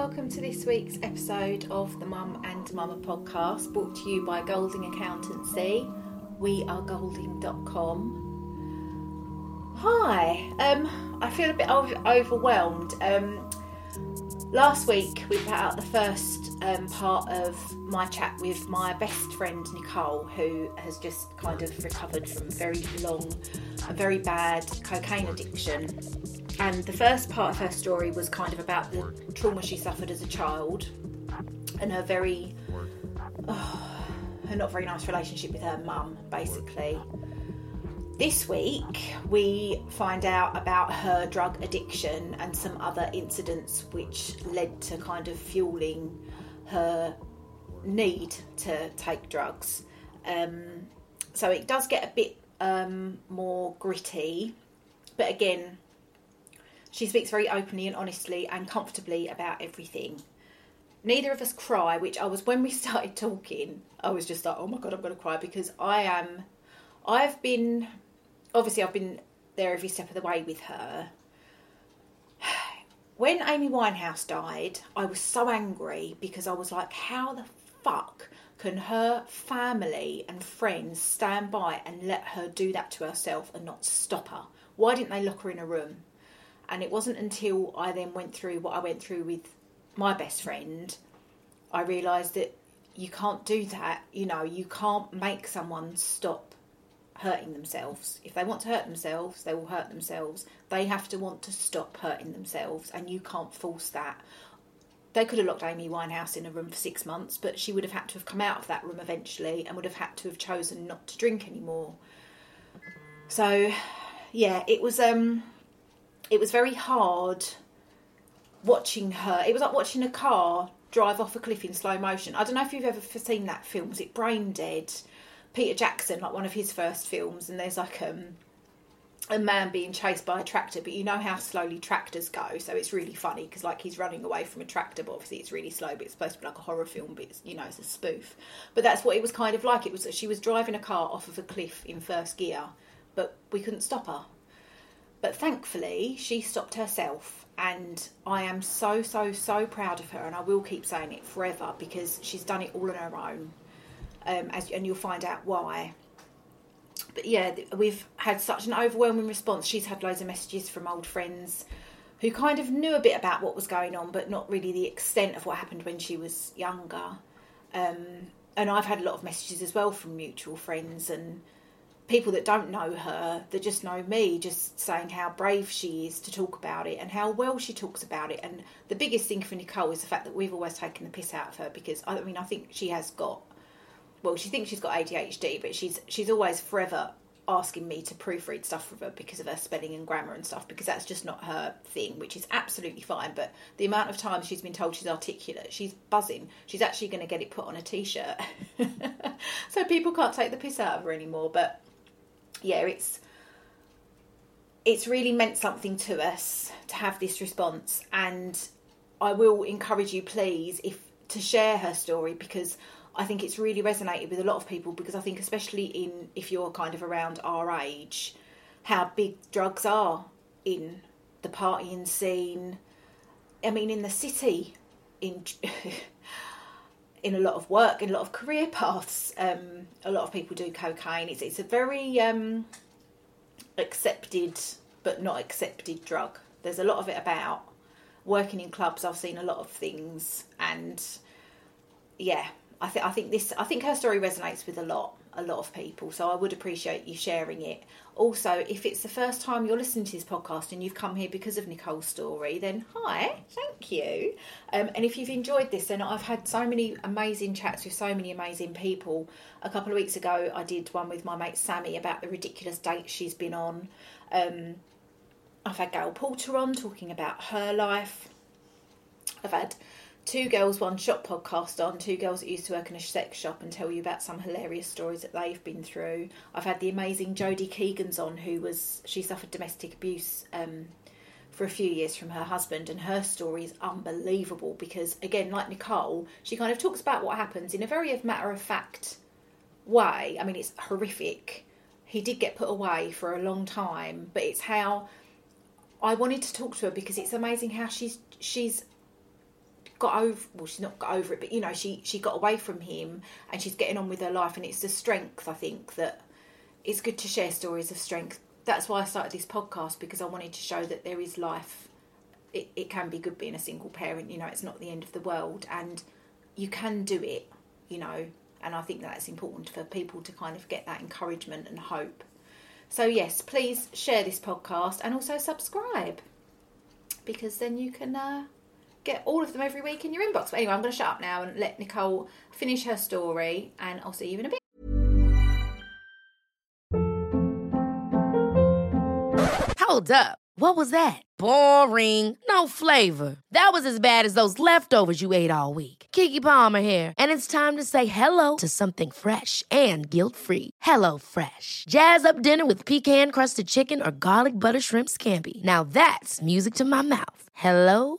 Welcome to this week's episode of the Mum and Mama podcast brought to you by Golding Accountancy. We are golding.com. Hi, um, I feel a bit overwhelmed. Um, last week we put out the first um, part of my chat with my best friend Nicole, who has just kind of recovered from very long, a very bad cocaine addiction. And the first part of her story was kind of about the trauma she suffered as a child and her very, oh, her not very nice relationship with her mum, basically. This week, we find out about her drug addiction and some other incidents which led to kind of fueling her need to take drugs. Um, so it does get a bit um, more gritty, but again, she speaks very openly and honestly and comfortably about everything. Neither of us cry, which I was when we started talking, I was just like, oh my god, I'm going to cry because I am, I've been, obviously, I've been there every step of the way with her. When Amy Winehouse died, I was so angry because I was like, how the fuck can her family and friends stand by and let her do that to herself and not stop her? Why didn't they lock her in a room? And it wasn't until I then went through what I went through with my best friend, I realised that you can't do that. You know, you can't make someone stop hurting themselves. If they want to hurt themselves, they will hurt themselves. They have to want to stop hurting themselves, and you can't force that. They could have locked Amy Winehouse in a room for six months, but she would have had to have come out of that room eventually and would have had to have chosen not to drink anymore. So, yeah, it was um it was very hard watching her. It was like watching a car drive off a cliff in slow motion. I don't know if you've ever seen that film. Was it Braindead? Peter Jackson, like one of his first films, and there's like um, a man being chased by a tractor, but you know how slowly tractors go, so it's really funny because like he's running away from a tractor, but obviously it's really slow. But it's supposed to be like a horror film, but it's you know it's a spoof. But that's what it was kind of like. It was she was driving a car off of a cliff in first gear, but we couldn't stop her. But thankfully, she stopped herself, and I am so, so, so proud of her, and I will keep saying it forever because she's done it all on her own. Um, as, and you'll find out why. But yeah, we've had such an overwhelming response. She's had loads of messages from old friends who kind of knew a bit about what was going on, but not really the extent of what happened when she was younger. Um, and I've had a lot of messages as well from mutual friends and people that don't know her, that just know me, just saying how brave she is to talk about it and how well she talks about it. And the biggest thing for Nicole is the fact that we've always taken the piss out of her because I mean I think she has got well, she thinks she's got ADHD, but she's she's always forever asking me to proofread stuff for her because of her spelling and grammar and stuff because that's just not her thing, which is absolutely fine. But the amount of times she's been told she's articulate, she's buzzing. She's actually going to get it put on a t-shirt, so people can't take the piss out of her anymore. But yeah, it's it's really meant something to us to have this response, and I will encourage you, please, if to share her story because I think it's really resonated with a lot of people because I think especially in if you're kind of around our age, how big drugs are in the partying scene. I mean, in the city, in in a lot of work, in a lot of career paths, um, a lot of people do cocaine. It's it's a very um, accepted but not accepted drug. There's a lot of it about working in clubs. I've seen a lot of things, and yeah, I think I think this I think her story resonates with a lot a lot of people. So I would appreciate you sharing it. Also, if it's the first time you're listening to this podcast and you've come here because of Nicole's story, then hi, thank you. Um, and if you've enjoyed this, then I've had so many amazing chats with so many amazing people. A couple of weeks ago, I did one with my mate Sammy about the ridiculous dates she's been on. Um, I've had Gail Porter on talking about her life. I've had Two Girls One Shop podcast on, two girls that used to work in a sex shop and tell you about some hilarious stories that they've been through. I've had the amazing Jodie Keegans on, who was she suffered domestic abuse um, for a few years from her husband, and her story is unbelievable because, again, like Nicole, she kind of talks about what happens in a very matter of fact way. I mean, it's horrific. He did get put away for a long time, but it's how I wanted to talk to her because it's amazing how she's she's got over well she's not got over it but you know she she got away from him and she's getting on with her life and it's the strength i think that it's good to share stories of strength. That's why i started this podcast because i wanted to show that there is life. It, it can be good being a single parent you know it's not the end of the world and you can do it you know and i think that's important for people to kind of get that encouragement and hope. So yes please share this podcast and also subscribe because then you can uh, get all of them every week in your inbox. But anyway, I'm going to shut up now and let Nicole finish her story, and I'll see you in a bit. Hold up. What was that? Boring. No flavor. That was as bad as those leftovers you ate all week. Keke Palmer here, and it's time to say hello to something fresh and guilt-free. Hello Fresh. Jazz up dinner with pecan-crusted chicken or garlic butter shrimp scampi. Now that's music to my mouth. Hello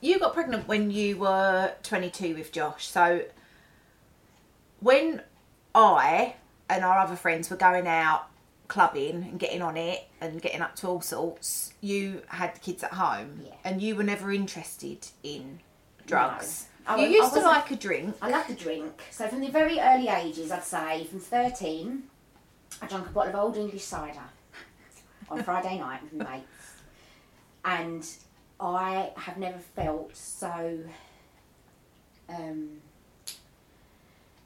you got pregnant when you were 22 with Josh. So when I and our other friends were going out clubbing and getting on it and getting up to all sorts, you had the kids at home Yeah. and you were never interested in drugs. No. I you used to like a drink. I love to drink. So from the very early ages, I'd say from 13, I drank a bottle of old English cider on Friday night with my mates. And I have never felt so. Um,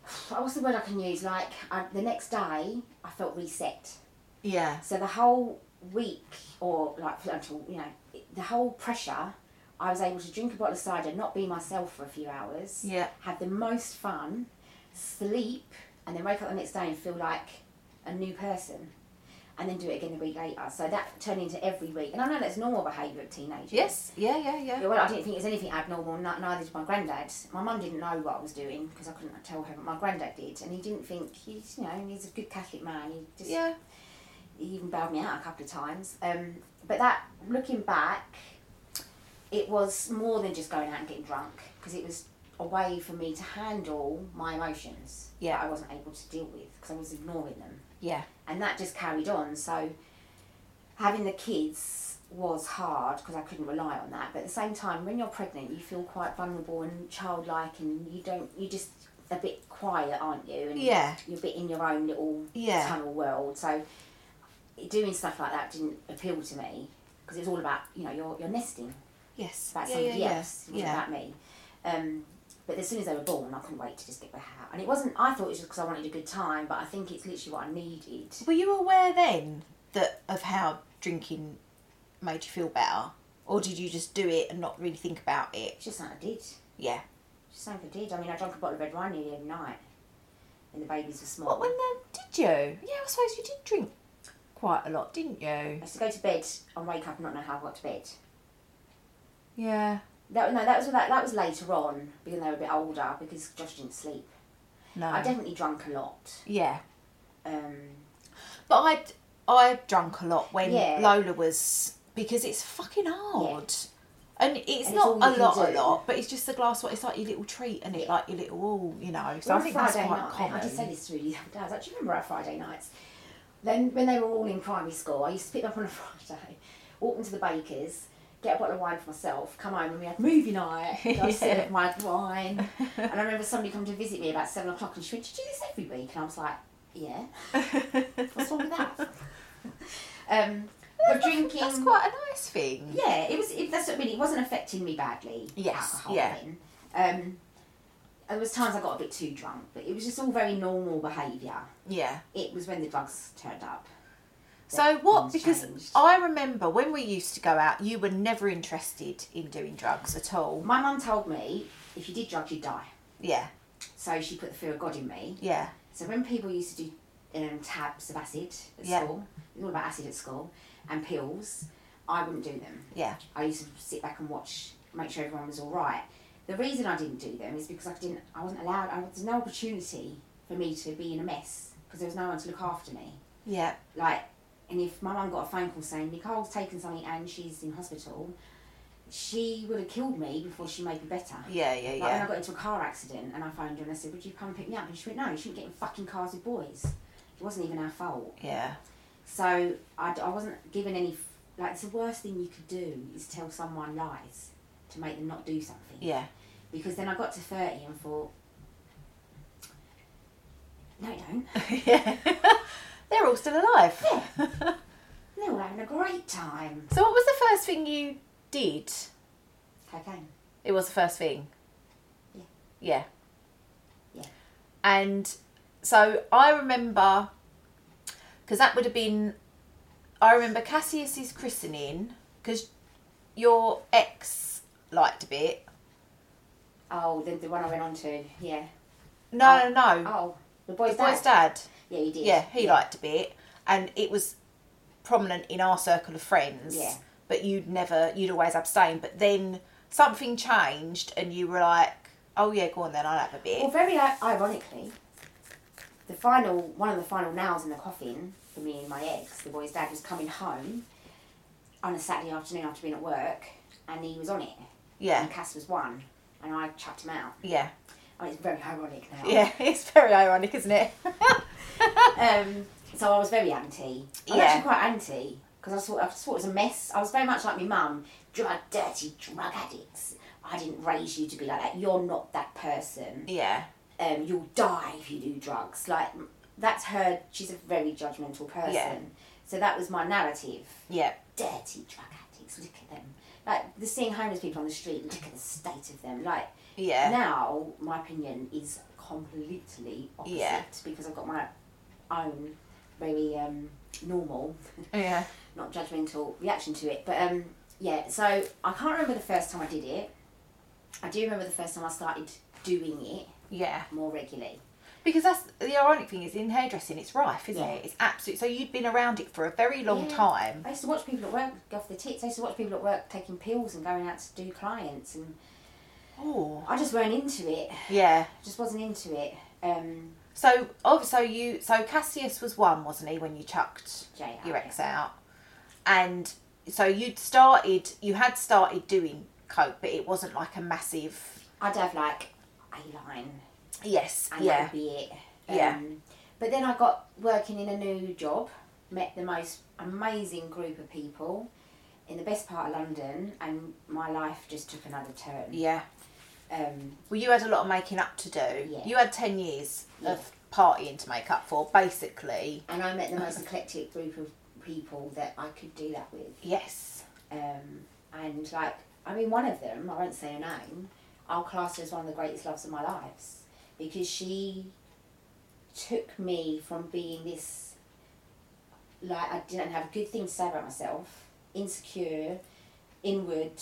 what's the word I can use? Like I, the next day, I felt reset. Yeah. So the whole week, or like until you know, the whole pressure, I was able to drink a bottle of cider, not be myself for a few hours. Yeah. Have the most fun, sleep, and then wake up the next day and feel like a new person, and then do it again the week later. So that turned into every week, and I know that's normal behaviour of teenagers. Yes. Yeah, yeah, yeah. Yeah, well, I didn't think it was anything abnormal. Neither did my granddad. My mum didn't know what I was doing because I couldn't tell her, but my granddad did, and he didn't think he's, you know, he's a good Catholic man. He just Yeah. he even bailed me out a couple of times. Um, but that, looking back, it was more than just going out and getting drunk. because it was a way for me to handle my emotions Yeah. that I wasn't able to deal with because I was ignoring them. Yeah. And that just carried on. So having the kids was hard because I couldn't rely on that. But at the same time, when you're pregnant, you feel quite vulnerable and childlike, and you don't, you just a bit quiet, aren't you? And Yeah. You're a bit in your own little Yeah. tunnel world. So doing stuff like that didn't appeal to me because it was all about you know you're you're nesting. Yes. About yeah, somebody yeah, yeah. else. It Yeah. about me. Um, but as soon as they were born, I couldn't wait to just get back out. And it wasn't. I thought it was just because I wanted a good time, but I think it's literally what I needed. Were you aware then that of how drinking made you feel better, or did you just do it and not really think about it? It's just something I did. Yeah. Just something I did. I mean, I drank a bottle of red wine nearly every night when the babies were small. What when the did you? Yeah, I suppose you did drink quite a lot, didn't you? I used to go to bed and wake up and not know how I got to bed. Yeah. That no, that was that, that was later on because they were a bit older because Josh didn't sleep. No. I definitely drank a lot. Yeah. Um, But I I drunk a lot when Yeah. Lola was because it's fucking hard. And it's And not all a lot, a lot, but it's just a glass. What it's like your little treat, and it like your little, all you know. So I on think that's quite night, common. I did say this to you the other day. I was like, do you remember our Friday nights? Then when they were all in primary school, I used to pick them up on a Friday, walk into the baker's, get a bottle of wine for myself, come home and we had movie night. I was sitting with my wine. And I remember somebody come to visit me about seven o'clock and she went, Do you do this every week? And I was like, Yeah. What's wrong with that? um, but drinking That's quite a nice thing. yeah, it was. It, that's what I mean. It wasn't affecting me badly. Yes, yeah. then. Um, there was times I got a bit too drunk, but it was just all very normal behaviour. Yeah. It was when the drugs turned up. So what? Because changed. I remember when we used to go out, you were never interested in doing drugs at all. My mum told me if you did drugs, you'd die. Yeah. So she put the fear of God in me. Yeah. So when people used to do um, tabs of acid at Yeah. school, it was all about acid at school, and pills, I wouldn't do them. Yeah. I used to sit back and watch, make sure everyone was all right. The reason I didn't do them is because I didn't, I wasn't allowed. I, there was no opportunity for me to be in a mess because there was no one to look after me. Yeah. Like, and if my mum got a phone call saying Nicole's taken something and she's in hospital, she would have killed me before she made me better. Yeah. Yeah. Like when I got into a car accident and I phoned her and I said, "Would you come and pick me up?" And she went, "No, you shouldn't get in fucking cars with boys. It wasn't even our fault." Yeah. So I, I wasn't given any. Like it's the worst thing you could do is tell someone lies to make them not do something. Yeah. Because then I got to thirty and thought, no, you don't. yeah. They're all still alive. Yeah. They're all having a great time. So what was the first thing you did? Cocaine. It was the first thing. Yeah. Yeah. Yeah. And so I remember, because that would have been, I remember Cassius's christening, because your ex liked a bit. Oh, the, the one I went on to, yeah. No, Oh. no, no. Oh, the boy's the boy's dad. Yeah, he did. Yeah, he liked a bit, and it was prominent in our circle of friends. Yeah. But you'd never, you'd always abstain. But then something changed, and you were like, "Oh yeah, go on then, I'll have a bit." Well, very ironically, the final one of the final nails in the coffin for me and my ex, the boy's dad, was coming home on a Saturday afternoon after being at work, and he was on it. yeah, And Cass was one, and I chucked him out. yeah, Mean, it's very ironic now. yeah. It's very ironic, isn't it? Um, so I was very anti. I was Yeah. actually quite anti because I thought I thought it was a mess. I was very much like my mum, drug dirty drug addicts. I didn't raise you to be like that. You're not that person. yeah, um, you'll die if you do drugs. Like that's her. She's a very judgmental person. Yeah. So that was my narrative. yeah, Dirty drug addicts. Look at them. Like the seeing homeless people on the street. Look at the state of them. Like yeah, now, my opinion is completely opposite Yeah. because I've got my own very um, normal, yeah. not judgmental reaction to it. But um, yeah, so I can't remember the first time I did it. I do remember the first time I started doing it Yeah, more regularly. because that's the ironic thing is in hairdressing, it's rife, isn't Yeah. it? It's absolute. So you'd been around it for a very long Yeah. time. I used to watch people at work go off the tits. I used to watch people at work taking pills and going out to do clients, and Oh, I just weren't into it. yeah. Just wasn't into it. Um, So, oh, so you, so Cassius was one, wasn't he, when you chucked your ex out, and so you'd started, you had started doing coke, but it wasn't like a massive I'd have like a line, Yes. and yeah. that would be it. Yeah. Um, but then I got working in a new job, met the most amazing group of people in the best part of London, and my life just took another turn. Yeah. Um, Well, you had a lot of making up to do. Yeah. You had 10 years of partying to make up for, basically. and I met the most eclectic group of people that I could do that with. Yes. Um, and like, I mean, one of them, I won't say her name, I'll class her as one of the greatest loves of my lives because she took me from being this, like, I didn't have a good thing to say about myself, insecure, inward,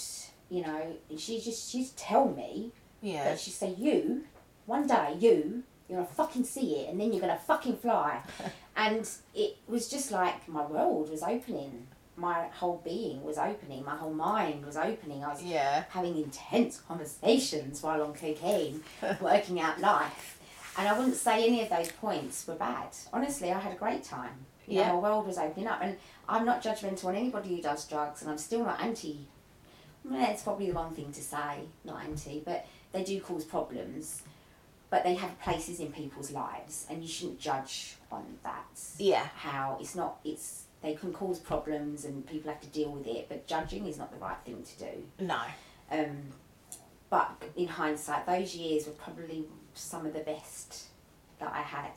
you know, and she just, she'd tell me, Yeah. but she'd say, you, one day, you, you're gonna fucking see it and then you're gonna fucking fly. and it was just like my world was opening. My whole being was opening. My whole mind was opening. I was Yeah. having intense conversations while on cocaine, working out life. And I wouldn't say any of those points were bad. Honestly, I had a great time. You know, Yeah. my world was opening up. And I'm not judgmental on anybody who does drugs, and I'm still not anti. Well, that's probably the wrong thing to say, not anti, but they do cause problems. But they have places in people's lives, and you shouldn't judge on that. Yeah. How it's not, it's they can cause problems, and people have to deal with it. But judging is not the right thing to do. No. Um, but in hindsight, those years were probably some of the best that I had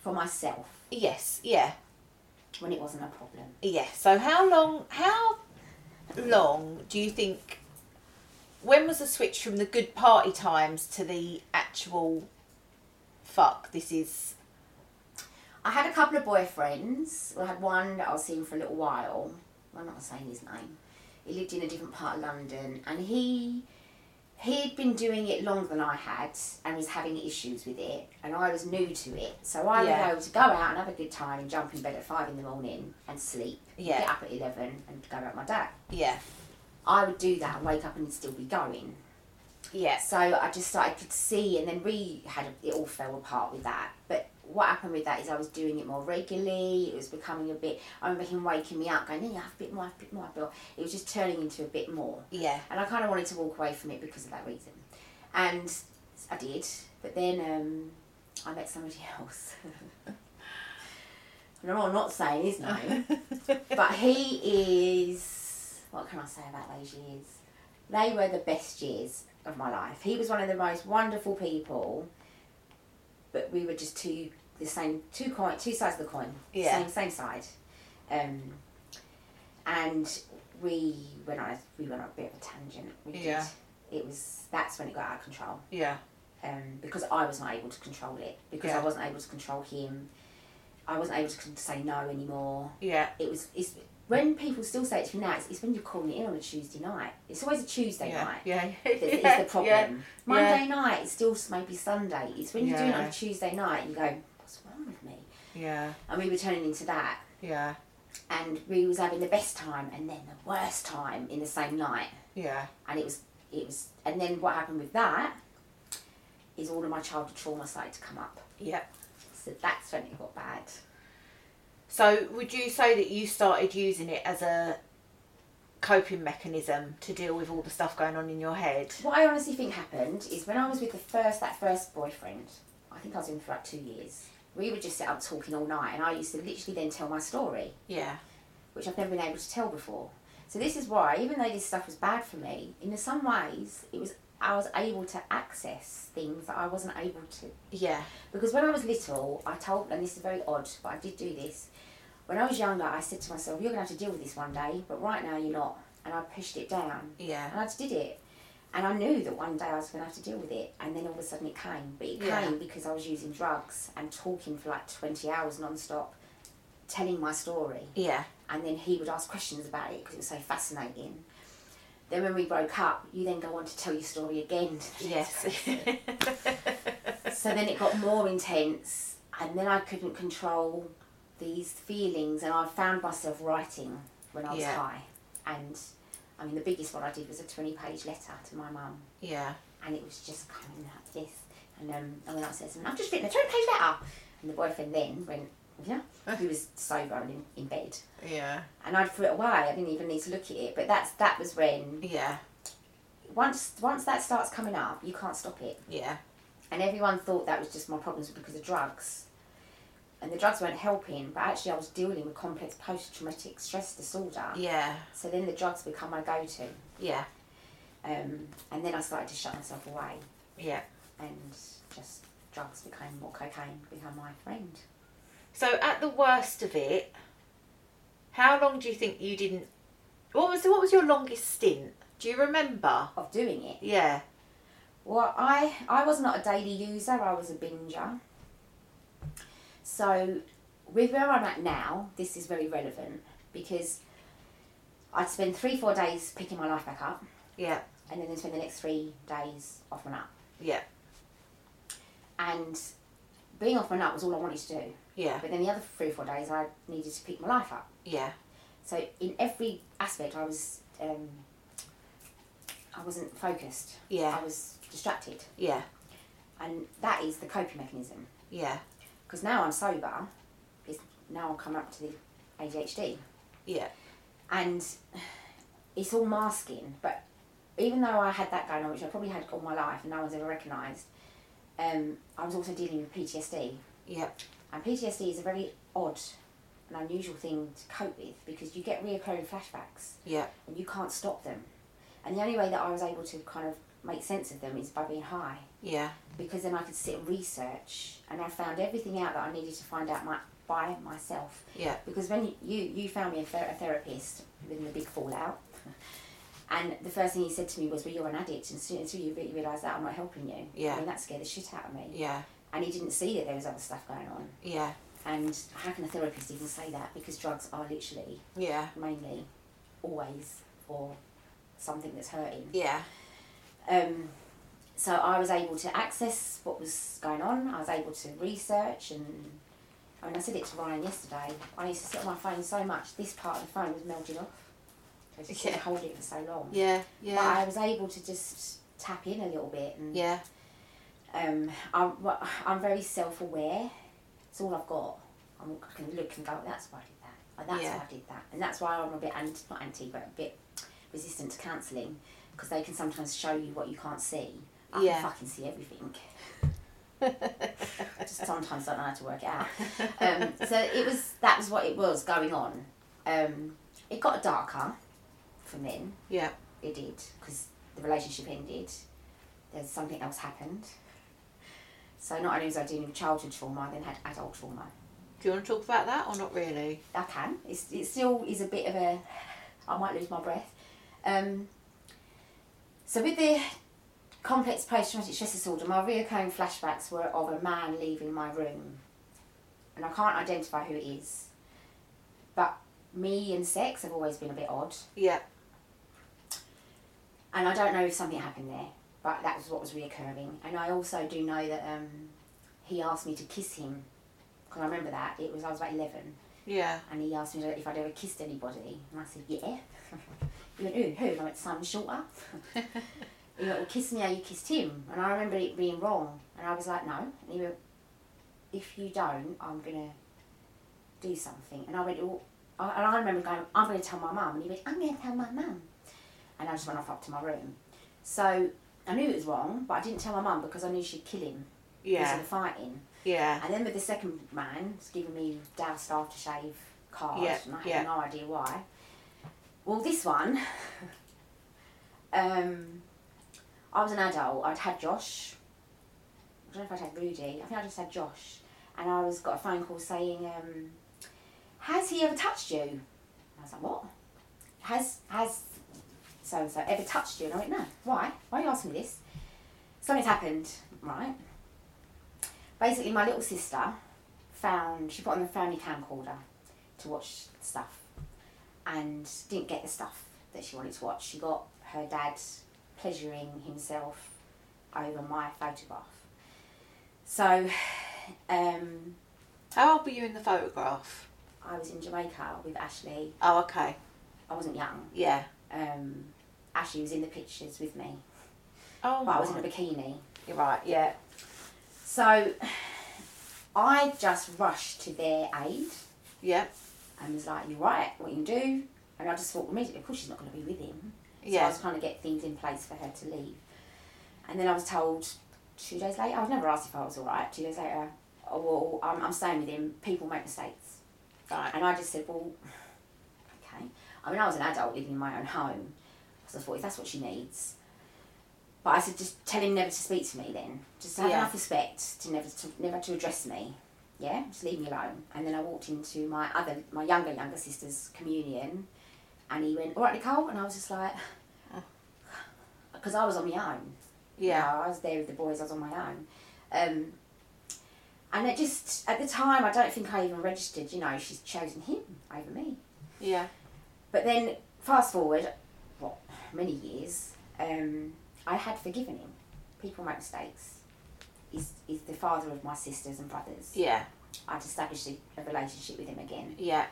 for myself Yes. Yeah. when it wasn't a problem. Yeah. So how long? How long do you think? When was the switch from the good party times to the actual? Fuck. This is. I had a couple of boyfriends. Well, I had one that I was seeing for a little while. I'm not saying his name. He lived in a different part of London, and he he'd been doing it longer than I had, and was having issues with it, and I was new to it. So I Yeah. would go to go out and have a good time and jump in bed at five in the morning and sleep. Yeah. Get up at eleven and go out with my dad. Yeah. I would do that and wake up and it'd still be going. Yeah. So I just started to see, and then we had a, it all fell apart with that. But what happened with that is I was doing it more regularly. It was becoming a bit. I remember him waking me up, going, "Yeah, have a bit more, have a bit more." Bill. It was just turning into a bit more. Yeah. And I kind of wanted to walk away from it because of that reason, and I did. But then um, I met somebody else. And I'm not saying his name, but he is. What can I say about those years? They were the best years of my life. He was one of the most wonderful people, but we were just two the same two coin two sides of the coin. Yeah. Same same side. Um, and we went on a, we went on a bit of a tangent. We Yeah. did. It was that's when it got out of control Yeah. um, because I was not able to control it because Yeah. I wasn't able to control him. I wasn't able to say no anymore. Yeah. It was it's when people still say it to me now. It's, it's when you're calling it in on a Tuesday night. It's always a Tuesday Yeah. night. Yeah. That is Yeah. the problem. Monday night, it's still maybe Sunday. It's when you're doing it on a Tuesday night, you go, what's wrong with me? Yeah. And we were turning into that. Yeah. And we was having the best time and then the worst time in the same night. Yeah. And it was, it was, and then what happened with that is all of my childhood trauma started to come up. Yeah. So that's when it got bad. So, would you say that you started using it as a coping mechanism to deal with all the stuff going on in your head? What I honestly think happened is when I was with the first, that first boyfriend, I think I was in for like two years, we would just sit up talking all night and I used to literally then tell my story, Yeah. which I've never been able to tell before. So this is why, even though this stuff was bad for me, in some ways, it was I was able to access things that I wasn't able to. Yeah. Because when I was little, I told, and this is very odd, but I did do this. When I was younger, I said to myself, "You're going to have to deal with this one day, but right now you're not." And I pushed it down. Yeah. And I just did it. And I knew that one day I was going to have to deal with it. And then all of a sudden it came. But it Yeah. came because I was using drugs and talking for like 20 hours non-stop, telling my story. Yeah. And then he would ask questions about it because it was so fascinating. Then when we broke up, you then go on to tell your story again. Yes. so then it got more intense, and then I couldn't control these feelings, and I found myself writing when I was Yeah. high. And I mean, the biggest one I did was a 20 page letter to my mum, yeah. and it was just coming like this. And um, I went upstairs and I've just written a 20 page letter. And the boyfriend then went, Yeah, he was sober and in, bed. Yeah. And I'd threw it away, I didn't even need to look at it. But that's that was when Yeah. once once that starts coming up, you can't stop it. Yeah. And everyone thought that was just my problems because of drugs. And the drugs weren't helping, but actually I was dealing with complex post traumatic stress disorder. Yeah. So then the drugs become my go to. Yeah. Um, and then I started to shut myself away. Yeah. And just drugs became more cocaine became my friend. So at the worst of it, how long do you think you didn't? What was what was your longest stint? Do you remember? Of doing it. Yeah. Well, I I was not a daily user. I was a binger. So, with where I'm at now, this is very relevant because I'd spend three four days picking my life back up, Yeah. and then spend the next three days off my nut. Yeah. And being off my nut was all I wanted to do. Yeah. But then the other three or four days, I needed to pick my life up. Yeah. So in every aspect, I was um, I wasn't focused. Yeah. I was distracted, Yeah. and that is the coping mechanism. Yeah. Because now I'm sober, it's now I'm coming up to the ADHD, Yeah. and it's all masking. But even though I had that going on, which I probably had all my life, and no one's ever recognised, um, I was also dealing with PTSD. Yeah. And PTSD is a very odd and unusual thing to cope with because you get reoccurring flashbacks Yeah. and you can't stop them. And the only way that I was able to kind of make sense of them is by being high Yeah. because then I could sit and research and I found everything out that I needed to find out my, by myself. Yeah. Because when you, you, you found me a, ther- a therapist within the big fallout, and the first thing he said to me was, Well, you're an addict, and until until you re- realise that, I'm not helping you. Yeah. I mean, that scared the shit out of me. Yeah. And he didn't see that there was other stuff going on. Yeah. And how can a therapist even say that? Because drugs are literally Yeah. mainly always for something that's hurting. Yeah. Um, so I was able to access what was going on. I was able to research and. I mean, I said it to Ryan yesterday. I used to sit on my phone so much, this part of the phone was melting off. I just Yeah. hold it for so long. Yeah. yeah. But I was able to just tap in a little bit and Yeah. um, I'm, I'm very self-aware. It's all I've got. I'm, I can look and go, that's why I did that. Oh, that's Yeah. why I did that. And that's why I'm a bit, anti, not anti, but a bit resistant to counselling because they can sometimes show you what you can't see. I Yeah. can fucking see everything. I just sometimes don't know how to work it out. Um, so it was, that was what it was going on. Um, it got darker from men. Yeah. It did because the relationship ended. There's something else happened. So not only was I dealing with childhood trauma, I then had adult trauma. Do you want to talk about that or not really? I can. It's, it still is a bit of a. I might lose my breath. Um, so with the complex post-traumatic stress disorder, my reoccurring flashbacks were of a man leaving my room, and I can't identify who it is. But me and sex have always been a bit odd. Yeah. And I don't know if something happened there, but that was what was reoccurring. And I also do know that um, he asked me to kiss him, because I remember that it was I was about eleven, Yeah. and he asked me if I'd ever kissed anybody, and I said yeah. he went who? Who? And I went Simon Shorter. he went well kiss me how you kissed him, and I remember it being wrong, and I was like no, and he went if you don't, I'm gonna do something, and I went well, I- and I remember going I'm gonna tell my mum, and he went I'm gonna tell my mum and I just went off up to my room. So I knew it was wrong, but I didn't tell my mum because I knew she'd kill him because Yeah. of the fighting. Yeah. And then with the second man, was giving me doused aftershave card, Yeah, and I had yeah. no idea why. Well, this one, um, I was an adult. I'd had Josh. I don't know if I'd had Rudy. I think I just had Josh, and I was got a phone call saying, um, "Has he ever touched you?" And I was like, "What? Has has so and so ever touched you?" And I went, "No. Why? Why are you asking me this?" Something's happened, right? Basically, my little sister found she put on the family camcorder to watch stuff, and didn't get the stuff that she wanted to watch. She got her dad pleasuring himself over my photograph. So, um, How old were you in the photograph? I was in Jamaica with Ashley. Oh, okay. I wasn't young. Yeah. Um, Ashley was in the pictures with me, Oh, but I was in a bikini. You're right. Yeah. So, I just rushed to their aid Yeah. and was like, "You're right. What you can do?" And I just thought immediately, of course, she's not going to be with him. So Yeah. I was trying to get things in place for her to leave. And then I was told two days later, I was never asked if I was all right. Two days later, oh, well, I'm, I'm staying with him. People make mistakes. Right. And I just said, well, okay. I mean, I was an adult living in my own home. So I thought, if that's what she needs. But I said, just tell him never to speak to me then. Just have Yeah. enough respect to never to never to address me. Yeah, just leave me alone. And then I walked into my other, my younger, younger sister's communion, and he went, all right, Nicole? And I was just like, because I was on my own. Yeah. You know, I was there with the boys, I was on my own. Um, and it just, at the time, I don't think I even registered, you know, she's chosen him over me. Yeah. But then, fast forward, many years, um, I had forgiven him. People make mistakes. He's, he's the father of my sisters and brothers. Yeah. I'd established a, a relationship with him again. Yeah.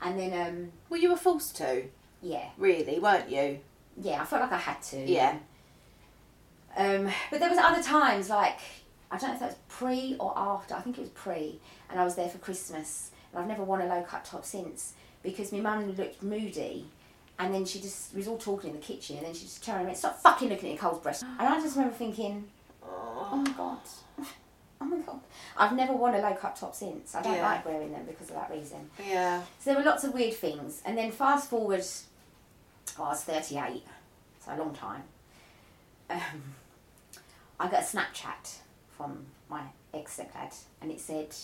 And then, um, Well, you were forced to, yeah, really, weren't you? yeah, I felt like I had to. Yeah. Um, but there was other times like I don't know if that was pre or after. I think it was pre, and I was there for Christmas, and I've never worn a low cut top since because my mum looked moody, and then she just was all talking in the kitchen, and then she just turned around and went, "Stop fucking looking at Nicole's breast," and I just remember thinking, "Oh my god." Oh my god! I've never worn a low cut top since. I don't Yeah. like wearing them because of that reason. Yeah. So there were lots of weird things. And then fast forward, oh, I was 38, so a long time. Um, I got a Snapchat from my ex stepdad, and it said,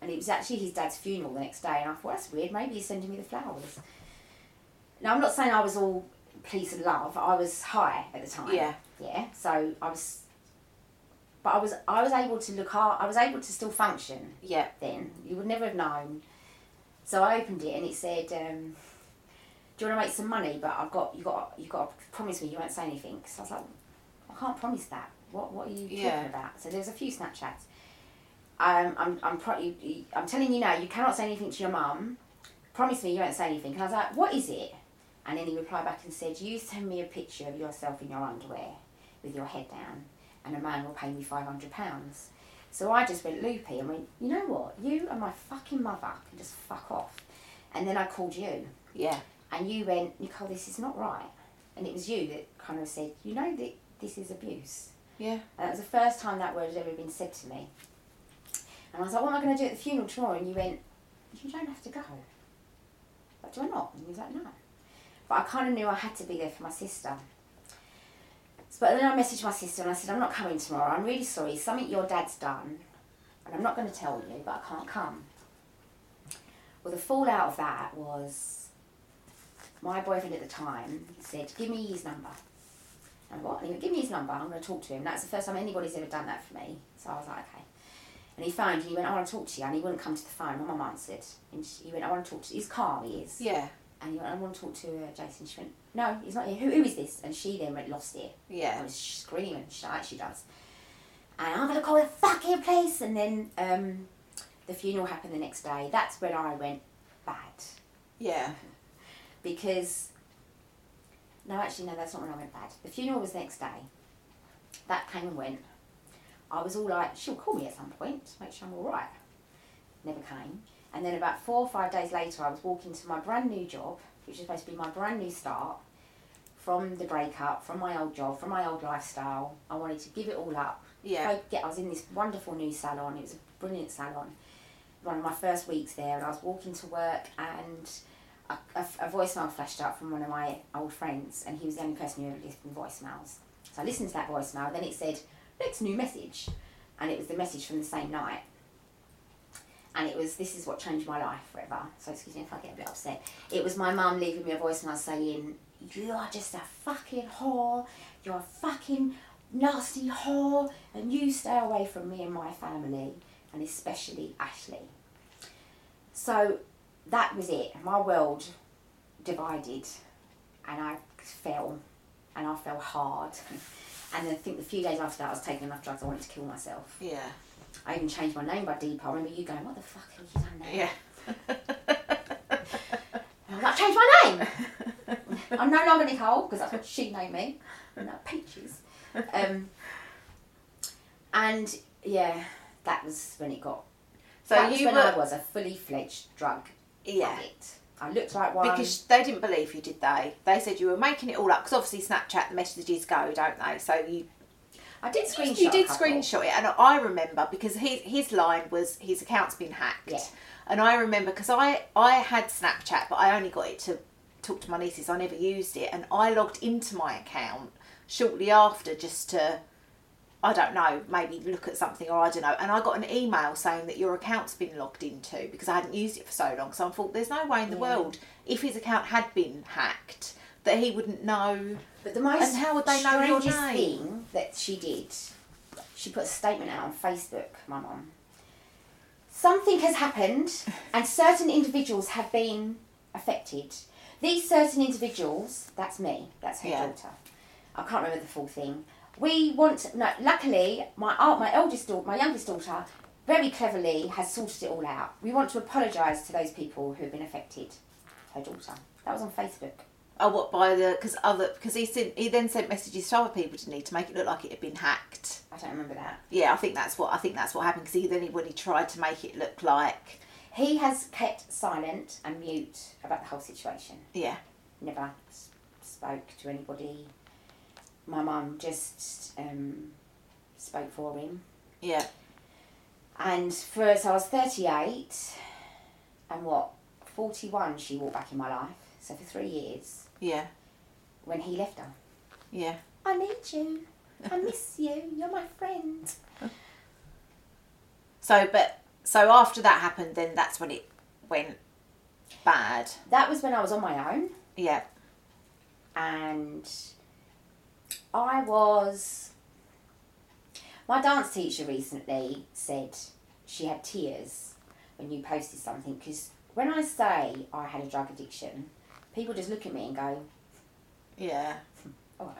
and it was actually his dad's funeral the next day, and I thought, that's weird, maybe he's sending me the flowers. Now, I'm not saying I was all peace and love, I was high at the time. Yeah. Yeah, so I was. But I was I was able to look hard. I was able to still function Yeah. then. You would never have known. So I opened it and it said, um, "Do you want to make some money? But I've got you got you got to promise me you won't say anything." So I was like, "I can't promise that. What what are you Yeah. talking about?" So there's a few Snapchats. Um, I'm I'm pro- you, I'm telling you now. You cannot say anything to your mum. Promise me you won't say anything. And I was like, "What is it?" And then he replied back and said, "You send me a picture of yourself in your underwear with your head down, and a man will pay me five hundred pounds." So I just went loopy and went, you know what? You and my fucking mother can just fuck off. And then I called you, Yeah. and you went, Nicole, this is not right. And it was you that kind of said, you know that this is abuse. Yeah. And that was the first time that word had ever been said to me. And I was like, what am I going to do at the funeral tomorrow? And you went, you don't have to go. Like, do I not? And he was like, no. But I kind of knew I had to be there for my sister. But then I messaged my sister and I said, I'm not coming tomorrow. I'm really sorry. Something your dad's done. And I'm not going to tell you, but I can't come. Well, the fallout of that was my boyfriend at the time said, give me his number. And what? And he went, give me his number, I'm going to talk to him. That's the first time anybody's ever done that for me. So I was like, okay. And he phoned and he went, I want to talk to you. And he wouldn't come to the phone. My mum answered. And she, he went, I want to talk to you. He's calm, he is. Yeah. And he went, I want to talk to uh, Jason. She went, no, he's not here. Who, who is this? And she then went, lost here. Yeah. I was screaming, she, like she does. And I'm going to call the fucking police. And then um, the funeral happened the next day. That's when I went bad Yeah. because no, actually, no, that's not when I went bad. The funeral was the next day. That came and went. I was all like, she'll call me at some point to make sure I'm all right. Never came. And then about four or five days later, I was walking to my brand new job, which was supposed to be my brand new start from the breakup, from my old job, from my old lifestyle. I wanted to give it all up. Yeah. I, get, I was in this wonderful new salon. It was a brilliant salon. One of my first weeks there, and I was walking to work, and a, a, a voicemail flashed up from one of my old friends, and he was the only person who ever listened to voicemails. So I listened to that voicemail, then it said, next new message. And it was the message from the same night. And it was, this is what changed my life forever. So excuse me if I get a bit upset. It was my mum leaving me a voice voicemail saying, You are just a fucking whore. You're a fucking nasty whore. And you stay away from me and my family. And especially Ashley. So that was it. My world divided. And I fell. And I fell hard. And I think the few days after that, I was taking enough drugs, I wanted to kill myself. Yeah. I even changed my name by deed poll. I remember you going, what the fuck have you done there? Yeah. I was like, changed my name. I'm no longer Nicole because that's what she named me. And that peaches. Um, and yeah, that was when it got. So that was you when were. I was a fully fledged drug Yeah. addict. I looked like one. Because they didn't believe you, did they? They said you were making it all up. Because obviously Snapchat the messages go, don't they? So you I did screenshot. you did screenshot it, and I remember because his his line was his account's been hacked, Yeah. and I remember because I I had Snapchat, but I only got it to talk to my nieces. I never used it, and I logged into my account shortly after just to. I don't know, maybe look at something or I don't know. And I got an email saying that your account's been logged into because I hadn't used it for so long. So I thought there's no way in the world, if his account had been hacked, that he wouldn't know. But the most And how would they know your name? thing that she did, she put a statement out on Facebook, my mum. Something has happened and certain individuals have been affected. These certain individuals, that's me, that's her Yeah. daughter. I can't remember the full thing. We want no luckily my uh, my eldest daughter my youngest daughter very cleverly has sorted it all out. We want to apologise to those people who have been affected. Her daughter. That was on Facebook. Oh, what by the because other because he sent he then sent messages to other people to need to make it look like it had been hacked. I don't remember that. Yeah, I think that's what I think that's what happened because he then he, when he tried to make it look like He has kept silent and mute about the whole situation. yeah Never s- spoke to anybody. My mum just um, spoke for him. yeah And for so I was 38, and what, 41 she walked back in my life. So for three years, yeah when he left her. yeah I need you. I miss you. You're my friend. so but so after that happened then that's when it went bad That was when I was on my own. yeah and I was. My dance teacher recently said she had tears when you posted something because when I say I had a drug addiction, people just look at me and go, yeah "All right."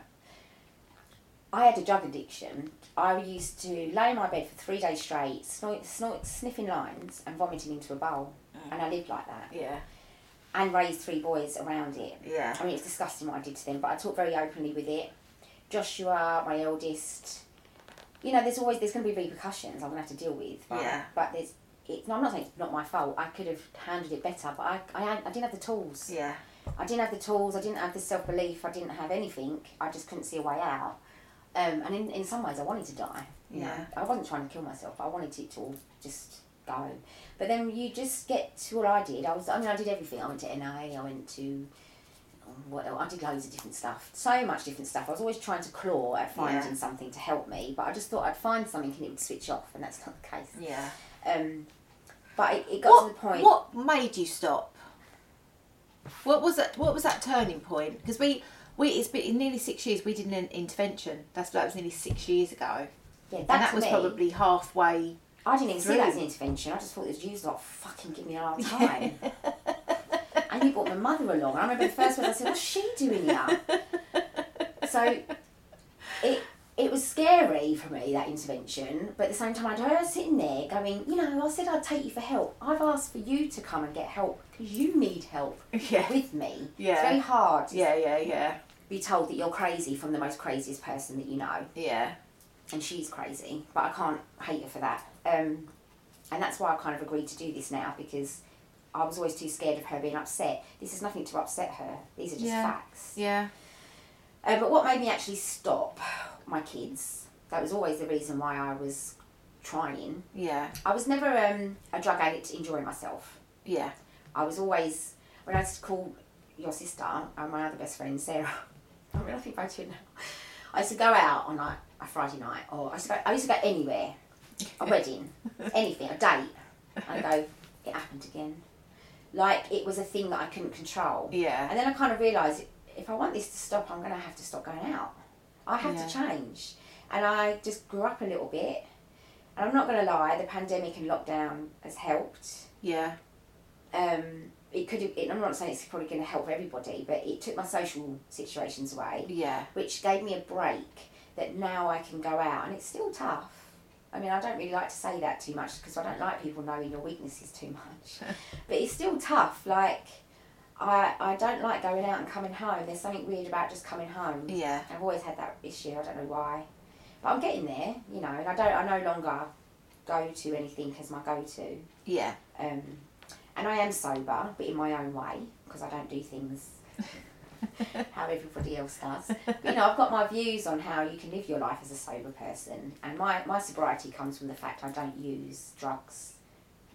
I had a drug addiction. I used to lay in my bed for three days straight, snort, snort, sniffing lines and vomiting into a bowl, mm. and I lived like that. yeah And raised three boys around it. yeah I mean, it's disgusting what I did to them, but I talked very openly with it. Joshua, my eldest, you know, there's always there's going to be repercussions I'm going to have to deal with. But, Yeah. But there's, it, no, I'm not saying it's not my fault. I could have handled it better, but I, I, I didn't have the tools. yeah I didn't have the tools. I didn't have the self belief. I didn't have anything. I just couldn't see a way out. Um, and in, in some ways, I wanted to die. Yeah. know, I wasn't trying to kill myself. I wanted it to all just go. But then you just get to what I did. I was. I mean, I did everything. I went to NA. I went to. What? I did loads of different stuff. So much different stuff. I was always trying to claw at finding Yeah. something to help me. But I just thought I'd find something and it would switch off, and that's not the case. yeah Um, but it, it got what to the point. what made you stop what was it what was that turning point because we we it's been nearly six years we did an intervention that's that was nearly six years ago Yeah, and that that was me- probably halfway I didn't even see that as an intervention. I just thought it was you lot fucking give me a hard time. and you brought my mother along. I remember the first words I said, "What's she doing here?" So it it was scary for me that intervention, but at the same time, I'd heard her sitting there going, "You know, I said I'd take you for help. I've asked for you to come and get help because you need help Yeah. with me. Yeah. It's very hard yeah yeah yeah be told that you're crazy from the most craziest person that you know." yeah and she's crazy, but I can't hate her for that. Um, and that's why I kind of agreed to do this now because I was always too scared of her being upset. This is nothing to upset her. These are just Yeah. facts. yeah Uh, but what made me actually stop my kids? That was always the reason why I was trying. yeah I was never um, a drug addict enjoying myself. yeah I was always when I used to call your sister and my other best friend Sarah. I I think about you now. I used to go out on like a Friday night, or I used to go, I used to go anywhere, a wedding, anything, a date, and I go, it happened again. Like it was a thing that I couldn't control. Yeah. And then I kind of realised if I want this to stop, I'm going to have to stop going out. I had Yeah. to change. And I just grew up a little bit. And I'm not going to lie, the pandemic and lockdown has helped yeah um, it could have, it, I'm not saying it's probably going to help everybody, but it took my social situations away, yeah which gave me a break that now I can go out, and it's still tough. I mean, I don't really like to say that too much because I don't like people knowing your weaknesses too much, but it's still tough. Like, I, I don't like going out and coming home. There's something weird about just coming home. Yeah. I've always had that issue. I don't know why, but I'm getting there, you know. And I don't. I no longer go to anything as my go-to. yeah Um, and I am sober, but in my own way because I don't do things how everybody else does. But, you know, I've got my views on how you can live your life as a sober person, and my my sobriety comes from the fact I don't use drugs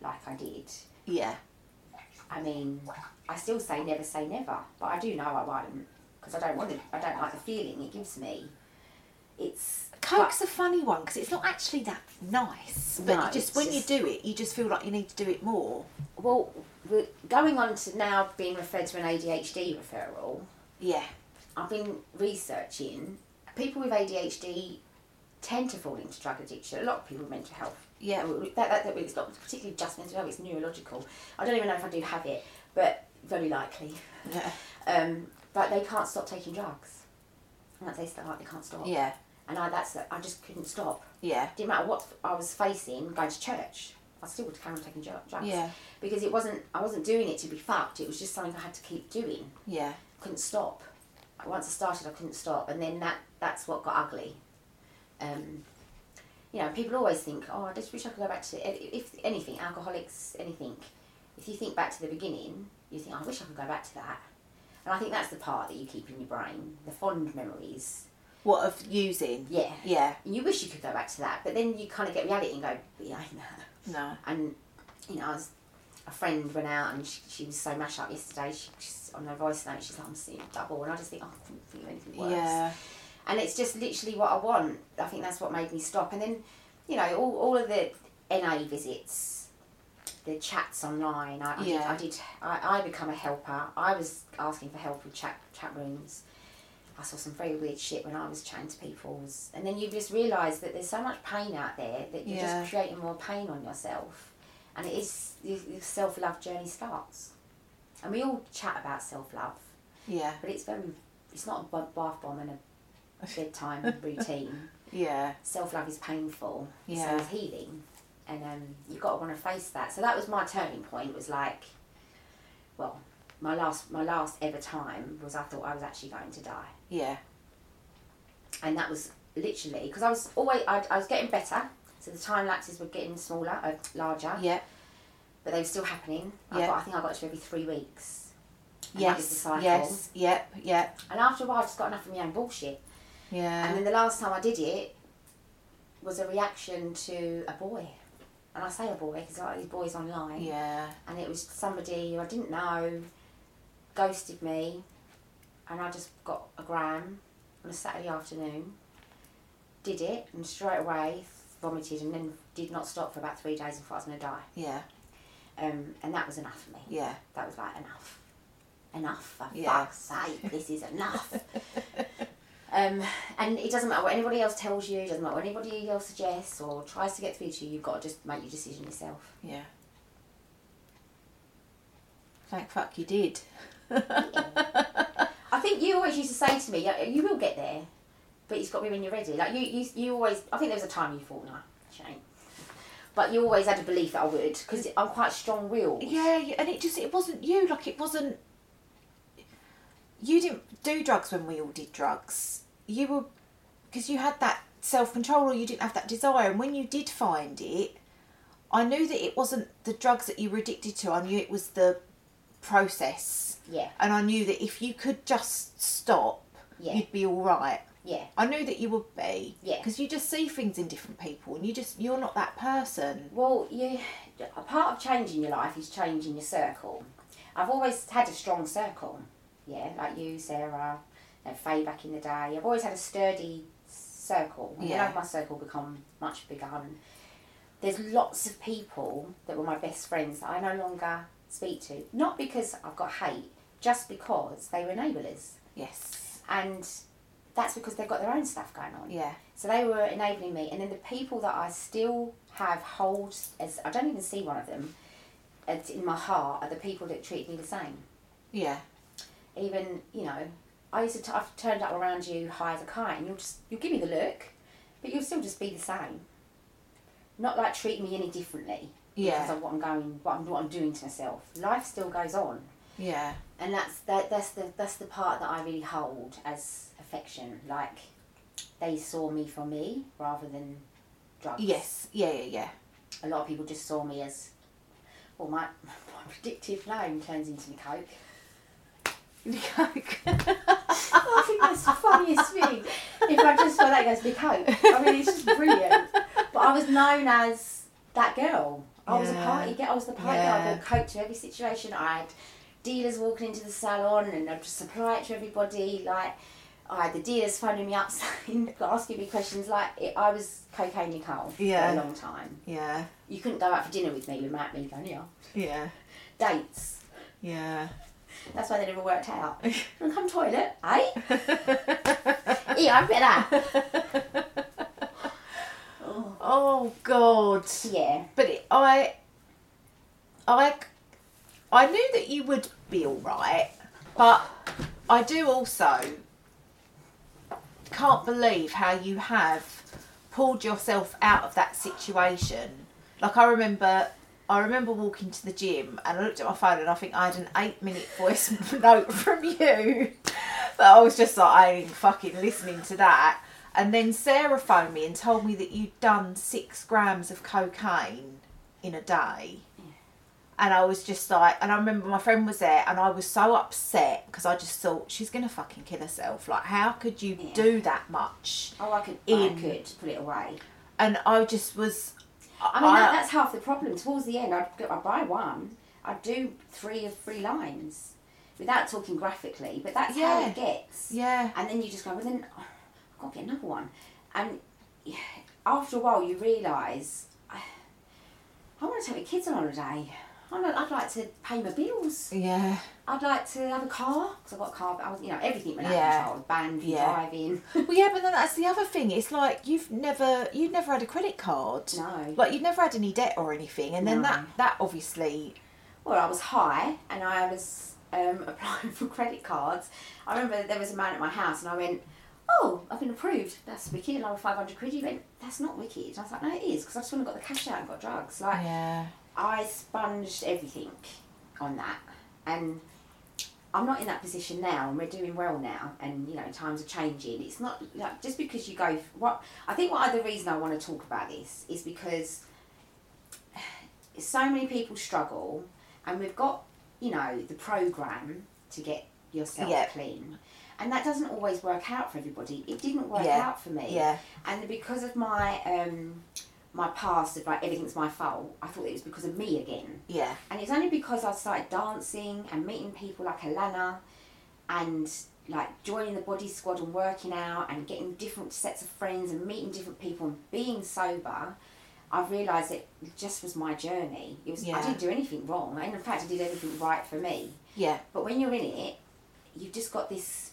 like I did. Yeah. I mean, I still say never say never, but I do know I won't because I don't want to. I don't like the feeling it gives me. It's Coke's a funny one because it's not actually that nice, but No, you just when just- you do it, you just feel like you need to do it more. well, we're going on to now being referred to an ADHD referral. Yeah. I've been researching people with ADHD tend to fall into drug addiction. A lot of people with mental health. Yeah. That, that, that, it's not particularly just mental health, it's neurological. I don't even know if I do have it, but very likely. Yeah. Um, but they can't stop taking drugs. Once they start, they can't stop. Yeah. And I, that's, I just couldn't stop. Yeah. Didn't matter what I was facing, going to church. I still would carry on taking drugs. Yeah. Because it wasn't, I wasn't doing it to be fucked. It was just something I had to keep doing Yeah. couldn't stop. Once I started, I couldn't stop, and then that that's what got ugly. Um, you know, people always think, "Oh, I just wish I could go back to if anything, alcoholics, anything." If you think back to the beginning, you think, "I wish I could go back to that," and I think that's the part that you keep in your brain, the fond memories. What of using? Yeah, Yeah. And you wish you could go back to that, but then you kind of get reality and go, "But yeah, no." No. And you know, I was, a friend went out and she, she was so mashed up yesterday. She, she's on her voice note. She's like, "I'm seeing double," and I just think, "Oh, I couldn't think of anything worse." Yeah. And it's just literally what I want. I think that's what made me stop. And then, you know, all, all of the NA visits, the chats online. I, I did. I did. I, I become a helper. I was asking for help with chat chat rooms. I saw some very weird shit when I was chatting to people, and then you just realise that there's so much pain out there that you're Yeah. just creating more pain on yourself, and it is your self love journey starts. And we all chat about self love, Yeah. but it's very, it's not a bath bomb and a bedtime routine. Yeah. Self love is painful, Yeah. so is healing, and um, you've got to want to face that. So that was my turning point. It was like, well, my last my last ever time was I thought I was actually going to die, Yeah. and that was literally because I was always I, I was getting better. So the time lapses were getting smaller, uh, larger, Yeah. but they were still happening. I, Yeah. got, I think I got to every three weeks. And that was the Yes. Yes. Yep. Yep. And after a while, I just got enough of my own bullshit. Yeah. And then the last time I did it was a reaction to a boy. And I say a boy because I like these boys online. yeah. And it was somebody who I didn't know, ghosted me, and I just got a gram on a Saturday afternoon, did it, and straight away vomited and then did not stop for about three days and thought I was going to die. Yeah. Um, and that was enough for me. Yeah. That was like enough. Enough, for Yeah. fuck's sake, this is enough. um, and it doesn't matter what anybody else tells you, it doesn't matter what anybody else suggests or tries to get through to you, you've got to just make your decision yourself. Yeah. Thank fuck you did. I think you always used to say to me, "Yeah, you will get there, but it's got to be when you're ready. Like you, you, you always. I think there was a time you thought, no, shame. But you always had a belief that I would, because I'm quite strong-willed. Yeah, yeah, and it just it wasn't you. Like it wasn't. You didn't do drugs when we all did drugs. You were because you had that self control, or you didn't have that desire. And when you did find it, I knew that it wasn't the drugs that you were addicted to. I knew it was the process, Yeah, and I knew that if you could just stop, Yeah. you'd be all right. yeah, I knew that you would be. Yeah. Because you just see things in different people, and you just you're not that person. Well, you, a part of changing your life is changing your circle. I've always had a strong circle, yeah, like you, Sarah, you know, Faye back in the day. I've always had a sturdy circle. And Yeah. Then my circle become much bigger. And there's lots of people that were my best friends that I no longer speak to. Not because I've got hate, just because they were enablers. Yes. And that's because they've got their own stuff going on. Yeah. So they were enabling me, and then the people that I still have hold as I don't even see one of them in my heart are the people that treat me the same. Yeah. Even you know, I used to t- I've turned up around you high as a kite, and you'll just you'll give me the look, but you'll still just be the same. Not like treat me any differently Yeah. because of what I'm going, what I'm, what I'm doing to myself. Life still goes on, Yeah. and that's that, that's the that's the part that I really hold as affection. Like they saw me for me rather than drugs. Yes. Yeah. Yeah. Yeah. a lot of people just saw me as Well, my, my predictive name turns into Coke. Coke. Oh, I think that's the funniest thing. If I just saw that, goes to Coke. I mean, it's just brilliant. But I was known as that girl. I was a party girl. I was the party girl. I brought Coke to every situation. I had dealers walking into the salon and I'd just supply it to everybody. Like, I had the dealers phoning me up saying, asking me questions. Like, it, I was cocaine Nicole Yeah. for a long time. Yeah. You couldn't go out for dinner with me without me going, yeah. Yeah. Dates. Yeah. That's why they never worked out. And come toilet, eh? yeah, I bet that. Oh God. Yeah. But it, I, I, I knew that you would be all right, but I do also can't believe how you have pulled yourself out of that situation. Like I remember, I remember walking to the gym and I looked at my phone and I think I had an eight-minute voice note from you. But I was just like, I ain't fucking listening to that. And then Sarah phoned me and told me that you'd done six grams of cocaine in a day. And I was just like, and I remember my friend was there, and I was so upset because I just thought she's gonna fucking kill herself. Like, how could you do that much? Oh, I could, I could put it away. And I just was. I mean, that, that's half the problem. Towards the end, I'd, I'd buy one, I'd do three of three lines without talking graphically, but that's how it gets. Yeah. And then you just go, well, then oh, I've got to get another one. And after a while, you realise, I, I want to take the kids on holiday. I know, I'd like to pay my bills. Yeah. I'd like to have a car because I've got a car. But I was, you know, everything went out Yeah. control. Banned from Yeah. driving. Well, yeah, but then that's the other thing. It's like you've never, you've never had a credit card. No. Like you've never had any debt or anything, and then No. that, that obviously. Well, I was high and I was um, applying for credit cards. I remember there was a man at my house and I went, Oh, I've been approved. That's wicked. And I was 500 quid. He went, That's not wicked. I was like, No, it is because I just want to got the cash out and got drugs. Like, Yeah. I sponged everything on that. And I'm not in that position now and we're doing well now and, you know, times are changing. It's not like just because you go, what I think what other reason I want to talk about this is because so many people struggle and we've got you know the program to get yourself Yeah. clean and that doesn't always work out for everybody it didn't work Yeah. out for me Yeah. and because of my um my past of like everything's my fault i thought it was because of me again Yeah. and it's only because i started dancing and meeting people like alana and like joining the body squad and working out and getting different sets of friends and meeting different people and being sober I've realised it just was my journey. It was I didn't do anything wrong, and in fact, I did everything right for me. Yeah. But when you're in it, you've just got this.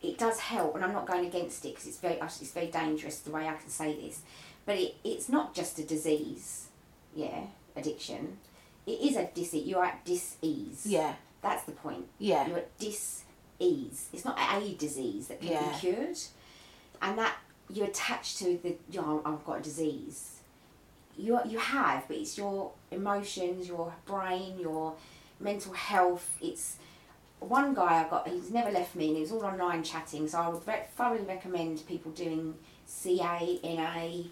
It does help, and I'm not going against it because it's very it's very dangerous the way I can say this. But it, it's not just a disease, yeah, addiction. It is a dis. You are at dis-ease. Yeah. That's the point. Yeah. You're at dis-ease. It's not a disease that can Yeah. be cured, and that you attach to the. You know, I've got a disease. You you have, but it's your emotions, your brain, your mental health. It's one guy I got. He's never left me, and he was all online chatting. So I would re- thoroughly recommend people doing CA, NA.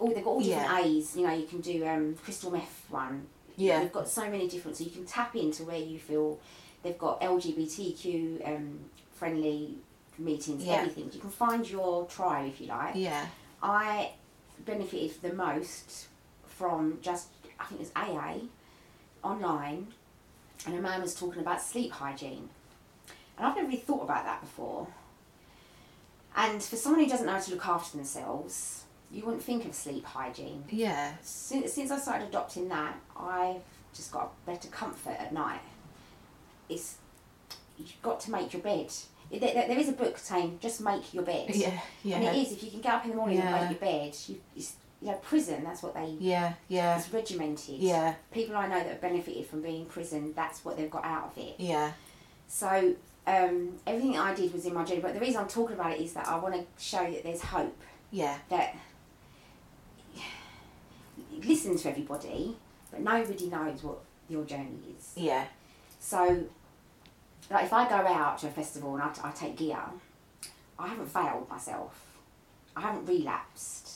Oh, they've got all different Yeah. A's. You know, you can do um, crystal meth one. Yeah. They've got so many different, so you can tap into where you feel they've got LGBTQ um, friendly meetings, Yeah. everything. You can find your tribe if you like. Yeah. I benefited the most from just, I think it was AA online, and a man was talking about sleep hygiene. And I've never really thought about that before. And for someone who doesn't know how to look after themselves, you wouldn't think of sleep hygiene. Yeah. Since, since I started adopting that, I've just got a better comfort at night. It's you've got to make your bed. There, there there is a book saying just make your bed. Yeah, yeah. And it is if you can get up in the morning Yeah. and make your bed. You, it's, you know, prison. That's what they. Yeah. Yeah. It's regimented. Yeah. People I know that have benefited from being in prison. That's what they've got out of it. Yeah. So um, everything I did was in my journey. But the reason I'm talking about it is that I want to show that there's hope. Yeah. That listen to everybody, but nobody knows what your journey is. Yeah. So, like if I go out to a festival and I, I take gear, I haven't failed myself. I haven't relapsed.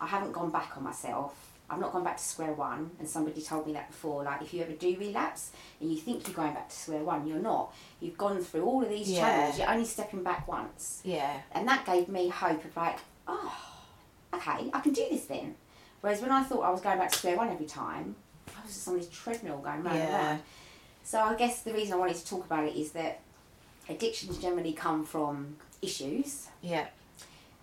I haven't gone back on myself. I've not gone back to square one, and somebody told me that before. Like, if you ever do relapse and you think you're going back to square one, you're not. You've gone through all of these Yeah. channels. You're only stepping back once, Yeah. and that gave me hope of like, oh, okay, I can do this then. Whereas when I thought I was going back to square one every time, I was just on this treadmill going round and round. So I guess the reason I wanted to talk about it is that addictions generally come from issues Yeah.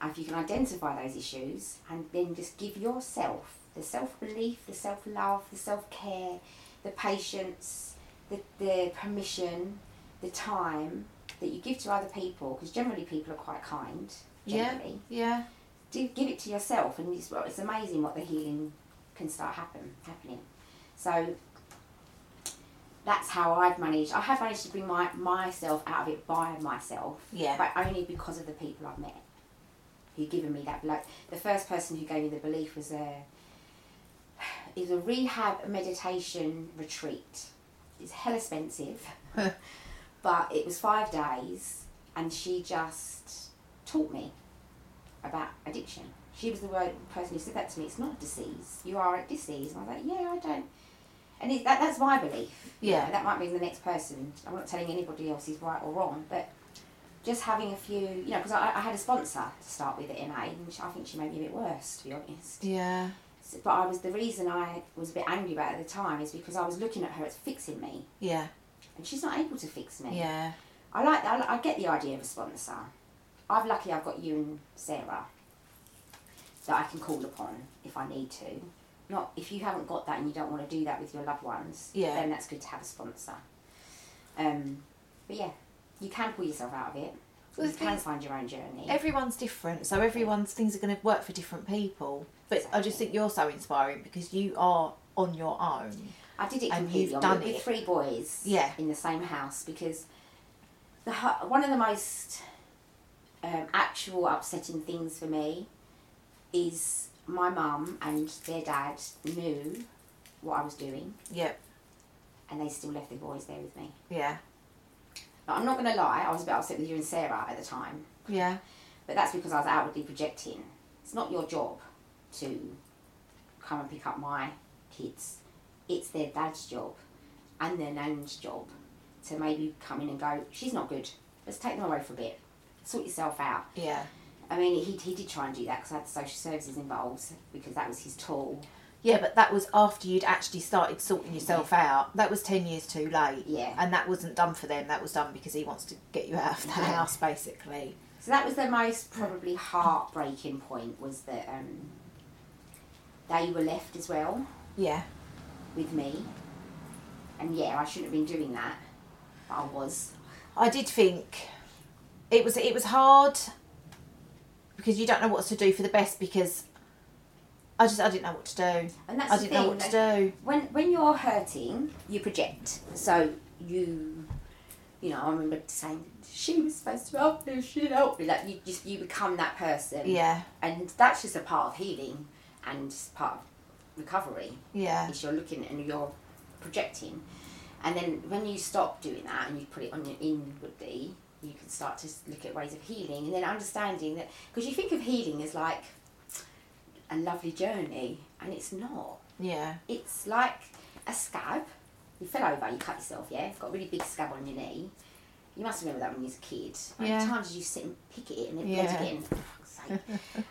and if you can identify those issues and then just give yourself the self belief, the self love, the self care, the patience, the, the permission, the time that you give to other people, because generally people are quite kind, Yeah. generally. Yeah. Do give it to yourself, and it's, well, it's amazing what the healing can start happen happening. So that's how I've managed. I have managed to bring my myself out of it by myself, Yeah. but only because of the people I've met who've given me that. Like the first person who gave me the belief was a it was a rehab meditation retreat. It's hell expensive, but it was five days, and she just taught me about addiction. She was the word person who said that to me. It's not a disease. You are a disease. And I was like, yeah, I don't. And it, that, that's my belief. You Yeah. know, that might be the next person. I'm not telling anybody else is right or wrong, but just having a few, you know, because I, I had a sponsor to start with at NA, and I think she made me a bit worse, to be honest. Yeah. So- But I was the reason I was a bit angry about it at the time is because I was looking at her as fixing me, Yeah. and she's not able to fix me. Yeah. I like that. I get the idea of a sponsor. I've lucky I've got you and Sarah that I can call upon if I need to. Not if you haven't got that and you don't want to do that with your loved ones. Yeah. Then that's good to have a sponsor. Um, but yeah, you can pull yourself out of it. Well, you can find your own journey. Everyone's different, so everyone's things are going to work for different people. But I just think you're so inspiring because you are on your own. I did it and completely you've on done with, with it. three boys Yeah. in the same house because the one of the most um, actual upsetting things for me is my mum and their dad knew what I was doing Yeah. and they still left their boys there with me. Yeah. Now, I'm not going to lie, I was a bit upset with you and Sarah at the time, Yeah. but that's because I was outwardly projecting. It's not your job to come and pick up my kids. It's their dad's job and their nan's job to maybe come in and go, she's not good. Let's take them away for a bit. Sort yourself out. Yeah. I mean, he, he did try and do that because I had social services involved because that was his tool. Yeah, but that was after you'd actually started sorting yourself out. That was 10 years too late. Yeah. And that wasn't done for them. That was done because he wants to get you out of the Yeah. house, basically. So that was the most probably heartbreaking point was that um, they were left as well Yeah. with me. And yeah, I shouldn't have been doing that, but I was. I did think it was it was hard because you don't know what to do for the best because I just I didn't know what to do. And that's I didn't know what to do. When when you're hurting, you project. So you, you know, I remember saying she was supposed to help me. She didn't help me. Like you just you become that person. Yeah. And that's just a part of healing and part of recovery. Yeah. Is you're looking and you're projecting, and then when you stop doing that and you put it on your inwardly, you can start to look at ways of healing and then understanding that because you think of healing as like a lovely journey, and it's not Yeah. it's like a scab. You fell over, you cut yourself, yeah? You've got a really big scab on your knee. You must remember that when you was a kid. Many Yeah. times you sit and pick at it and then Yeah. again? For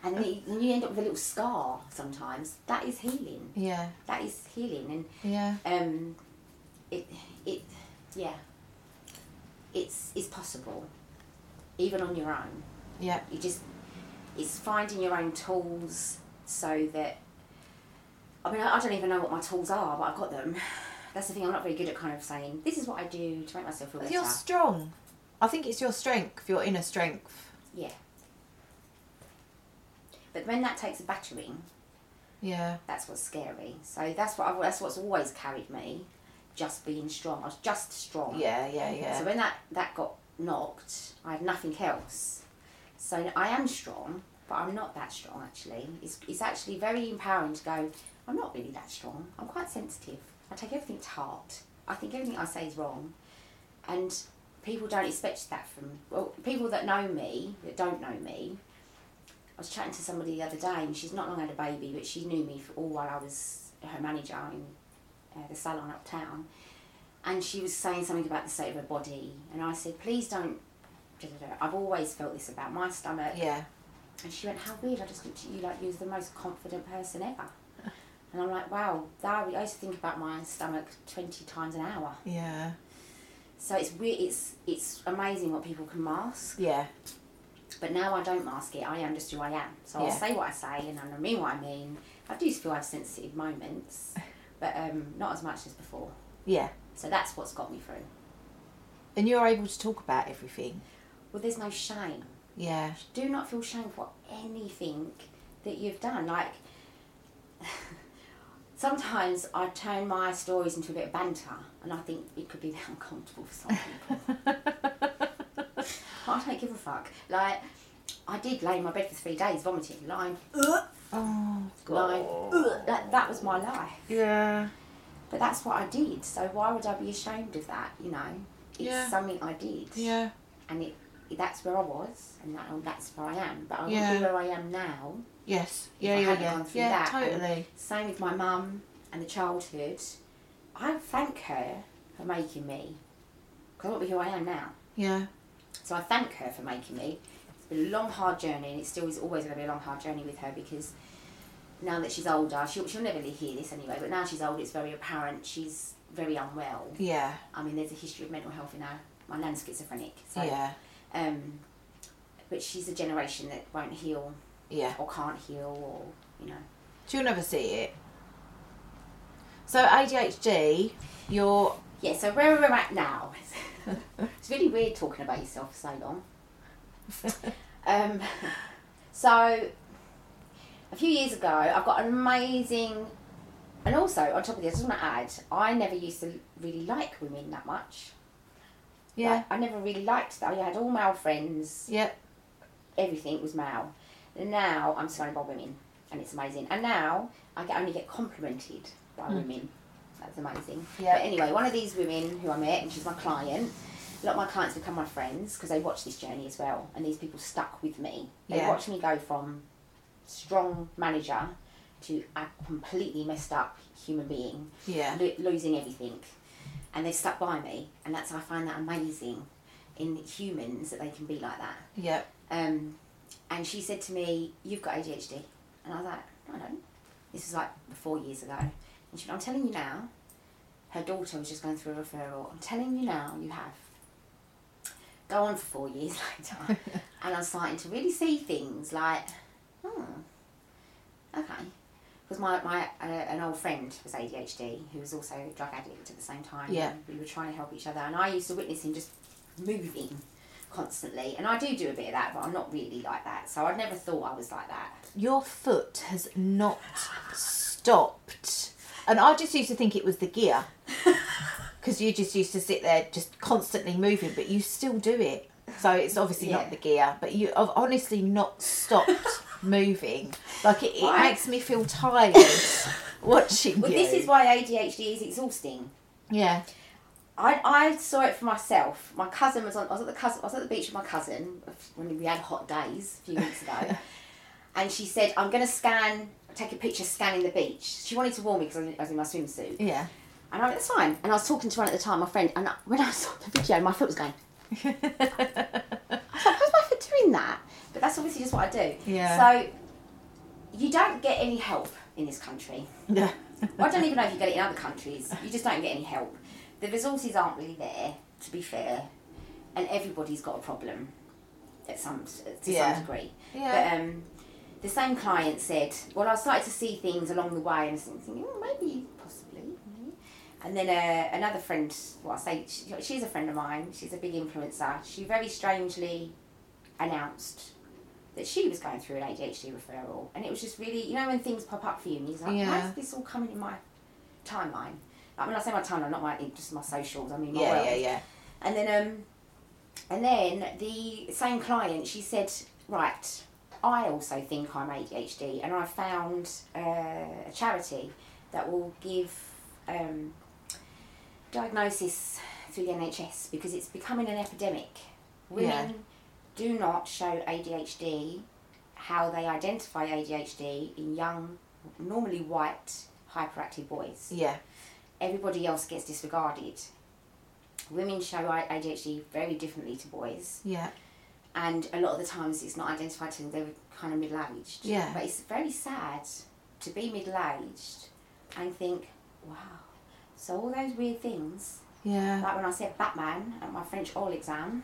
and then, it, then you end up with a little scar sometimes. That is healing. Yeah. That is healing. And yeah. Um, it, it, yeah. It's, it's possible. Even on your own. Yeah. You just, it's finding your own tools so that I mean, I I don't even know what my tools are, but I've got them. That's the thing. I'm not very good at kind of saying this is what I do to make myself feel better. You're strong. I think it's your strength, your inner strength. Yeah. But when that takes a battering, Yeah. that's what's scary. So that's what I've, that's what's always carried me, just being strong. I was just strong. Yeah, yeah, yeah. So when that that got knocked, I had nothing else. So I am strong, but I'm not that strong actually. It's it's actually very empowering to go. I'm not really that strong. I'm quite sensitive. I take everything to heart. I think everything I say is wrong, and people don't expect that from well people that know me that don't know me. I was chatting to somebody the other day, and she's not long had a baby, but she knew me for all while I was her manager in uh, the salon uptown. And she was saying something about the state of her body, and I said, please don't. I've always felt this about my stomach. Yeah. And she went, How weird, I just looked at you like you was the most confident person ever. And I'm like, Wow, that I used to think about my stomach twenty times an hour. Yeah. So it's weird it's it's amazing what people can mask. Yeah. But now I don't mask it, I am just who I am. So I'll say what I say and I mean what I mean. I do still have sensitive moments, but um, not as much as before. Yeah. So that's what's got me through. And you're able to talk about everything. Well there's no shame. Yeah. do not feel shame for anything that you've done. Like, sometimes I turn my stories into a bit of banter, and I think it could be uncomfortable for some people. I don't give a fuck. Like, I did lay in my bed for three days vomiting, lying, ugh, Oh, lying, ugh. That, that was my life. Yeah. But that's what I did, so why would I be ashamed of that, you know? It's Yeah. something I did. Yeah. And it, that's where I was, and that, that's where I am. But I Yeah. wouldn't be where I am now Yes. Yeah, I yeah, hadn't yeah. gone through Yeah, that. And totally. same with my mum and the childhood. I thank her for making me, because I wouldn't be who I am now. Yeah. So I thank her for making me. It's been a long, hard journey, and it still is always going to be a long, hard journey with her because now that she's older, she'll, she'll never hear this anyway, but now she's old it's very apparent she's very unwell. Yeah. I mean, there's a history of mental health in her. My nan's schizophrenic. So, Yeah. Um, but she's a generation that won't heal Yeah. or can't heal or, you know. She'll never see it. So ADHD, you're Yeah, so where we're at now. it's really weird talking about yourself for so long. um, so, a few years ago, I've got an amazing. And also, on top of this, I just want to add, I never used to really like women that much. yeah. Like, I never really liked that. I had all male friends, Yep. everything was male. And now I'm surrounded by women, and it's amazing. And now I get, only get complimented by women. That's amazing. Yeah. But anyway, one of these women who I met, and she's my client. A lot of my clients become my friends because they watch this journey as well, and these people stuck with me. They Yeah. watch me go from strong manager to a completely messed up human being, Yeah. lo- losing everything, and they stuck by me, and that's I find that amazing in humans that they can be like that. Yeah. Um, and she said to me, "You've got ADHD," and I was like, "No, "I don't." This was like four years ago, and she went, "I'm telling you now." Her daughter was just going through a referral. I'm telling you now, you have. Go on for four years later, and I'm starting to really see things like, hmm, okay. Because my, my uh, an old friend was ADHD who was also a drug addict at the same time. Yeah. and We were trying to help each other, and I used to witness him just moving constantly. And I do do a bit of that, but I'm not really like that. So I'd never thought I was like that. Your foot has not stopped. And I just used to think it was the gear. Because you just used to sit there just constantly moving, but you still do it. So it's obviously Yeah. not the gear, but you have honestly not stopped moving. Like it, it makes me feel tired watching Well, you. this is why ADHD is exhausting. Yeah. I, I saw it for myself. My cousin was on. I was at the cousin. I was at the beach with my cousin when we had hot days a few weeks ago, and she said, "I'm going to scan, take a picture scanning the beach." She wanted to warn me because I was in my swimsuit, Yeah. And I went, "That's fine." And I was talking to one at the time, my friend, and I- when I saw the video, my foot was going. I was like, "How's my foot doing that?" But that's obviously just what I do. Yeah. So you don't get any help in this country. Well, I don't even know if you get it in other countries. You just don't get any help. The resources aren't really there, to be fair, and everybody's got a problem at some to Yeah. some degree. Yeah. But um, the same client said, "Well, I started to see things along the way, and I was thinking, oh, maybe." And then uh, another friend, well, I say she, she's a friend of mine. She's a big influencer. She very strangely announced that she was going through an ADHD referral, and it was just really, you know, when things pop up for you, and you're like, why Yeah. is this all coming in my timeline? Like, when I say my timeline, not my just my socials. I mean, my Yeah, world. yeah, yeah. And then, um, and then the same client, she said, right, I also think I'm ADHD, and I found uh, a charity that will give um, diagnosis through the NHS because it's becoming an epidemic. Women Yeah. do not show ADHD how they identify ADHD in young, normally white, hyperactive boys. Yeah. Everybody else gets disregarded. Women show ADHD very differently to boys, Yeah. and a lot of the times it's not identified till they're kind of middle aged. Yeah. But it's very sad to be middle aged and think, wow, so all those weird things Yeah. like when I said Batman at my French oral exam,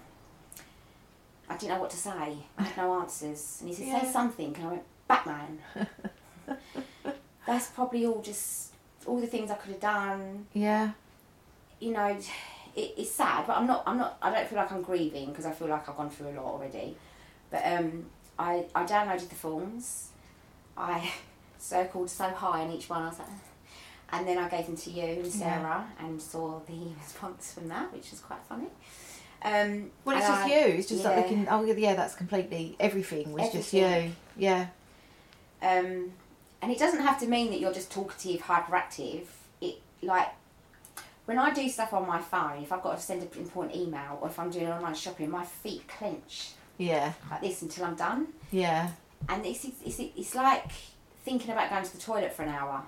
I didn't know what to say. I had no answers. And he said, Yeah. say something. And I went, Batman. That's probably all just, all the things I could have done. Yeah. You know, it, it's sad, but I'm not, I'm not, I don't feel like I'm grieving because I feel like I've gone through a lot already. But um, I, I downloaded the forms. I circled so high in each one. I was like, and then I gave them to you and Yeah. Sarah and saw the response from that, which was quite funny. Um, Well, it's just I- you. It's just like looking. Oh, yeah, that's completely everything was just Everything. you. Yeah. Um, and it doesn't have to mean that you're just talkative, hyperactive. It like when I do stuff on my phone, if I've got to send an important email or if I'm doing online shopping, my feet clench Yeah. like this until I'm done. Yeah. And it's it's, it's, it's like thinking about going to the toilet for an hour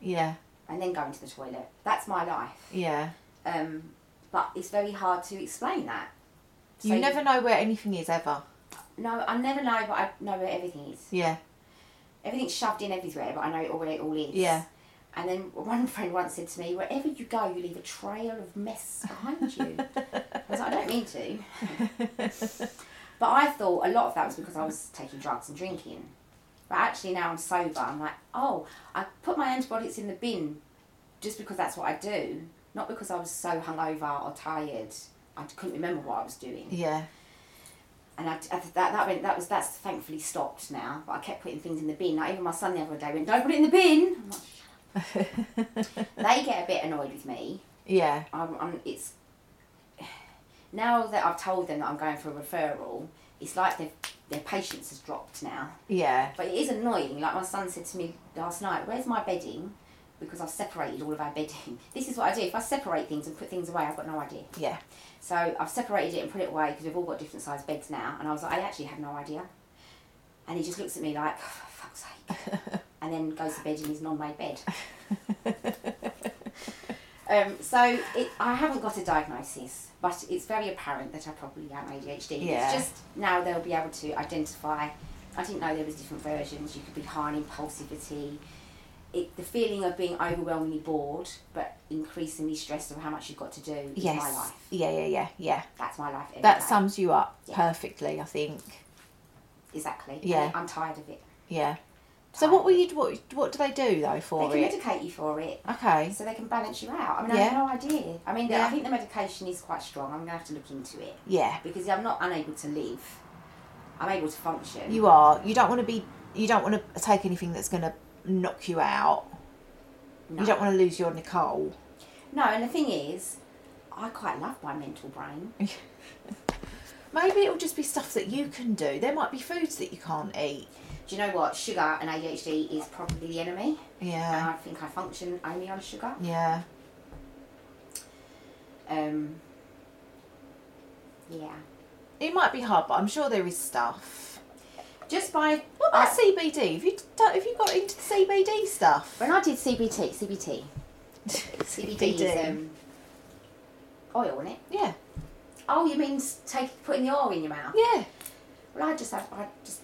Yeah. And then going to the toilet. That's my life. Yeah. Um, but it's very hard to explain that. You So- never know where anything is ever. No, I never know, but I know where everything is. Yeah. Everything's shoved in everywhere, but I know where it all is. Yeah. And then one friend once said to me, "Wherever you go, you leave a trail of mess behind you." I was like, "I don't mean to," but I thought a lot of that was because I was taking drugs and drinking. But actually, now I'm sober. I'm like, "Oh, I put my antibiotics in the bin just because that's what I do, not because I was so hungover or tired. I couldn't remember what I was doing." Yeah. And I, I, that that went that was that's thankfully stopped now. But I kept putting things in the bin. Like even my son the other day went, "Don't put it in the bin." I'm like, they get a bit annoyed with me. Yeah. I'm, I'm, it's now that I've told them that I'm going for a referral. It's like their their patience has dropped now. Yeah. But it is annoying. Like my son said to me last night, "Where's my bedding?" Because I've separated all of our bedding. This is what I do. If I separate things and put things away, I've got no idea. Yeah. So I've separated it and put it away because we've all got different size beds now. And I was like, I actually have no idea. And he just looks at me like, oh, for fuck's sake. and then goes to bed in his non-made bed. um, so it, I haven't got a diagnosis, but it's very apparent that I probably am ADHD. Yeah. It's just now they'll be able to identify. I didn't know there was different versions. You could be high in impulsivity. It, the feeling of being overwhelmingly bored, but increasingly stressed of how much you've got to do is Yes. my life. Yeah. Yeah. Yeah. Yeah. That's my life. That day. sums you up Yeah. perfectly, I think. Exactly. Yeah. I'm tired of it. Yeah. So what were you? What What do they do though for They it? can medicate you for it. Okay. So they can balance you out. I mean, I Yeah. have no idea. I mean, Yeah. I think the medication is quite strong. I'm going to have to look into it. Yeah. Because I'm not unable to live. I'm able to function. You are. You don't want to be. You don't want to take anything that's going to knock you out. No. You don't want to lose your Nicole. No, and the thing is, I quite love my mental brain. Maybe it'll just be stuff that you can do. There might be foods that you can't eat. Do you know what? Sugar and ADHD is probably the enemy. And Yeah. I think I function only on sugar. Yeah. Um, yeah. It might be hard, but I'm sure there is stuff. Just by What about I- CBD? Have you done, have you got into the CBD stuff? when I did CBT, CBT, CBD is um, oil, isn't it? Yeah. Oh, you mean take putting the oil in your mouth? Yeah. Well, I just have I just.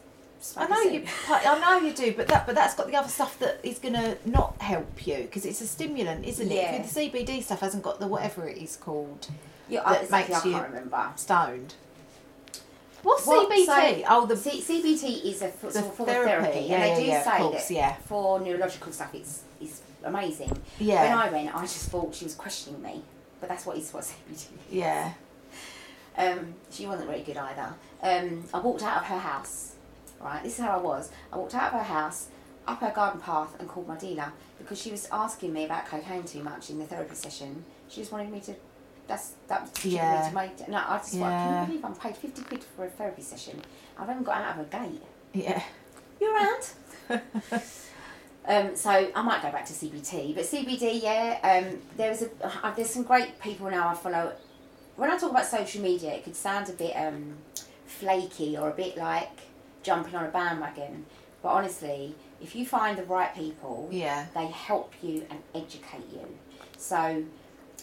I know you. I know you do, but that but that's got the other stuff that is gonna not help you because it's a stimulant, isn't it? Yeah. The CBD stuff hasn't got the whatever it is called Yeah, I, that exactly, makes you- can't remember. stoned. What's What- CBT? so- oh, the C- CBT is a f- the sort of form therapy. of therapy, Yeah, and they do yeah, say course, that yeah. for neurological stuff, it's it's amazing. Yeah. When I went, I just thought she was questioning me, but that's what is what CBT. is. yeah. Um, she wasn't very good either. Um, I walked out of her house. Right, this is how I was. I walked out of her house, up her garden path, and called my dealer because she was asking me about cocaine too much in the therapy session. She just wanted me to. That's that was Yeah. me to make. No, I just thought, can Yeah. you believe I'm paid fifty quid for a therapy session? I've even got out of a gate. Yeah. You're around? um, so I might go back to CBT, but CBD, yeah. Um, there is a uh, there's some great people now I follow. When I talk about social media, it could sound a bit um, flaky or a bit like jumping on a bandwagon. But honestly, if you find the right people, Yeah. they help you and educate you. So,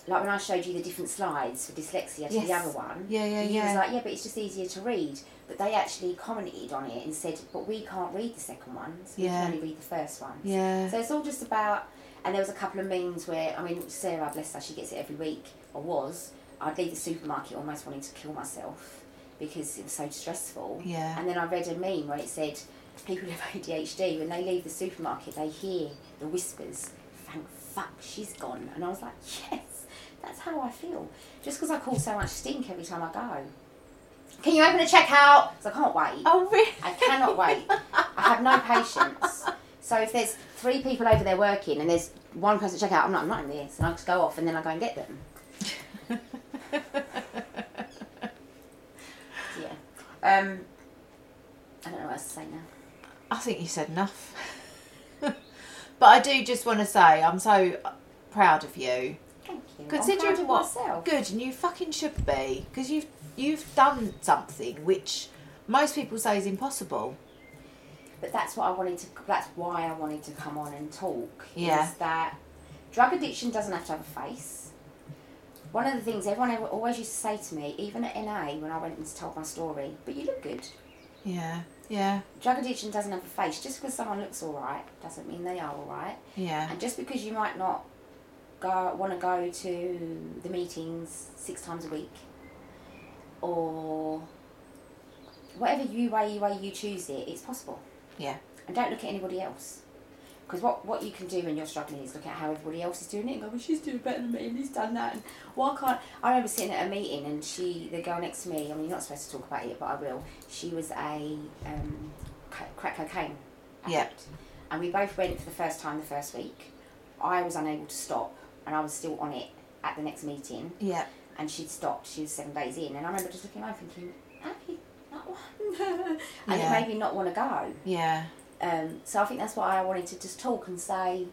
like when I showed you the different slides for dyslexia to the other one, Yeah, yeah, you yeah. was like, yeah, but it's just easier to read. But they actually commented on it and said, but we can't read the second ones. We Yeah. can only read the first ones. Yeah. So it's all just about. And there was a couple of memes where I mean, Sarah, bless her, she gets it every week or was. I'd leave the supermarket almost wanting to kill myself because it was so stressful. Yeah. And then I read a meme where it said, people with ADHD when they leave the supermarket, they hear the whispers. Thank fuck she's gone. And I was like, yes, that's how I feel. Just because I call so much stink every time I go. Can you open the checkout? 'Cause I can't wait. Oh, really? I cannot wait. I have no patience. So if there's three people over there working and there's one person to check out, I'm not, I'm not in this. And I just go off and then I go and get them. yeah. Um, I don't know what else to say now. I think you said enough. but I do just want to say I'm so proud of you. Thank you. I'm proud of what myself. good, and you fucking should be because you've you've done something which most people say is impossible. But that's what I wanted to. That's why I wanted to come on and talk. Yeah. Is that drug addiction doesn't have to have a face. One of the things everyone ever, always used to say to me, even at NA when I went and told my story, but you look good. Yeah, yeah, Drug addiction doesn't have a face. Just because someone looks all right doesn't mean they are all right. yeah, And just because you might not go want to go to the meetings six times a week, or whatever you way way you choose it, it's possible. yeah, And don't look at anybody else. Because what, what you can do when you're struggling is look at how everybody else is doing it and go, well, she's doing better than me and he's done that. And why can't. I remember sitting at a meeting and she, the girl next to me, I mean, you're not supposed to talk about it, but I will. She was a um, crack cocaine Yeah. addict. And we both went for the first time the first week. I was unable to stop and I was still on it at the next meeting. yeah, And she'd stopped, she was seven days in. And I remember just looking around thinking, happy, and Yeah. it made me not want to go. yeah, Um, so I think that's why I wanted to just talk and say,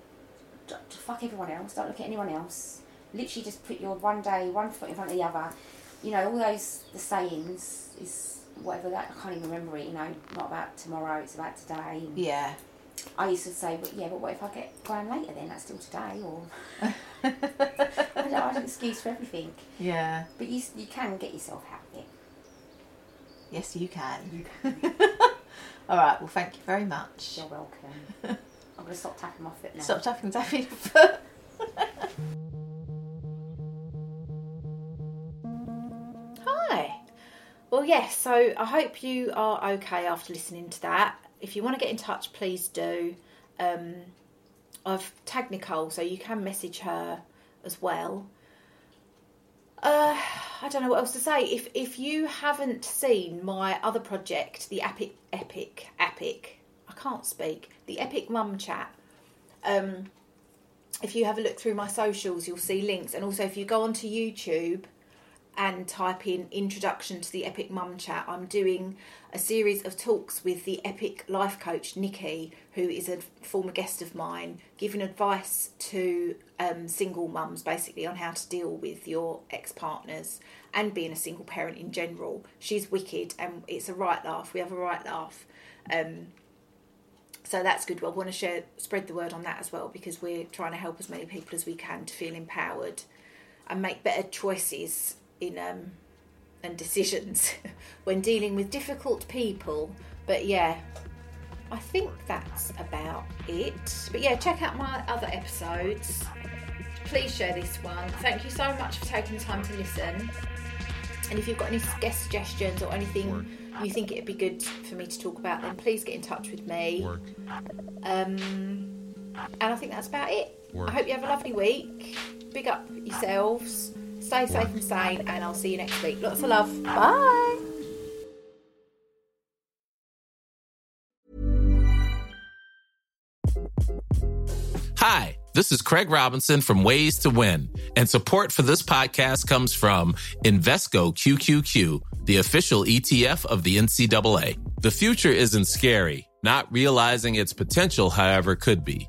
"D- d- fuck everyone else, don't look at anyone else. Literally just put your one day, one foot in front of the other. You know, all those, the sayings is whatever that, I can't even remember it, you know, not about tomorrow, it's about today. And yeah. I used to say, but yeah, but what if I get going later then? That's still today, or I don't I have an excuse for everything. Yeah. But you, you can get yourself out of it. Yes, you can. All right. Well, thank you very much. You're welcome. I'm going to stop tapping my foot now. Stop tapping tapping your foot. Hi. Well, yes, so I hope you are okay after listening to that. If you want to get in touch, please do. Um, I've tagged Nicole, so you can message her as well. Uh, I don't know what else to say. If if you haven't seen my other project, the Epic Epic Epic, I can't speak. The Epic Mum Chat. Um, if you have a look through my socials, you'll see links, and also if you go onto YouTube and type in introduction to the epic mum chat i'm doing a series of talks with the epic life coach nikki who is a former guest of mine giving advice to um, single mums basically on how to deal with your ex-partners and being a single parent in general. She's wicked and it's a right laugh. We have a right laugh. Um, so that's good. Well, I want to share, spread the word on that as well because we're trying to help as many people as we can to feel empowered and make better choices in um, and decisions when dealing with difficult people. But yeah, I think that's about it. But yeah, check out my other episodes. Please share this one. Thank you so much for taking the time to listen. And if you've got any guest suggestions or anything you think it'd be good for me to talk about, then please get in touch with me. Um, and I think that's about it. I hope you have a lovely week. Big up yourselves. Stay safe and sane, and I'll see you next week. Lots of love. Bye. Hi, this is Craig Robinson from Ways to Win, and support for this podcast comes from Invesco QQQ, the official ETF of the NCAA. The future isn't scary, not realizing its potential, however, could be.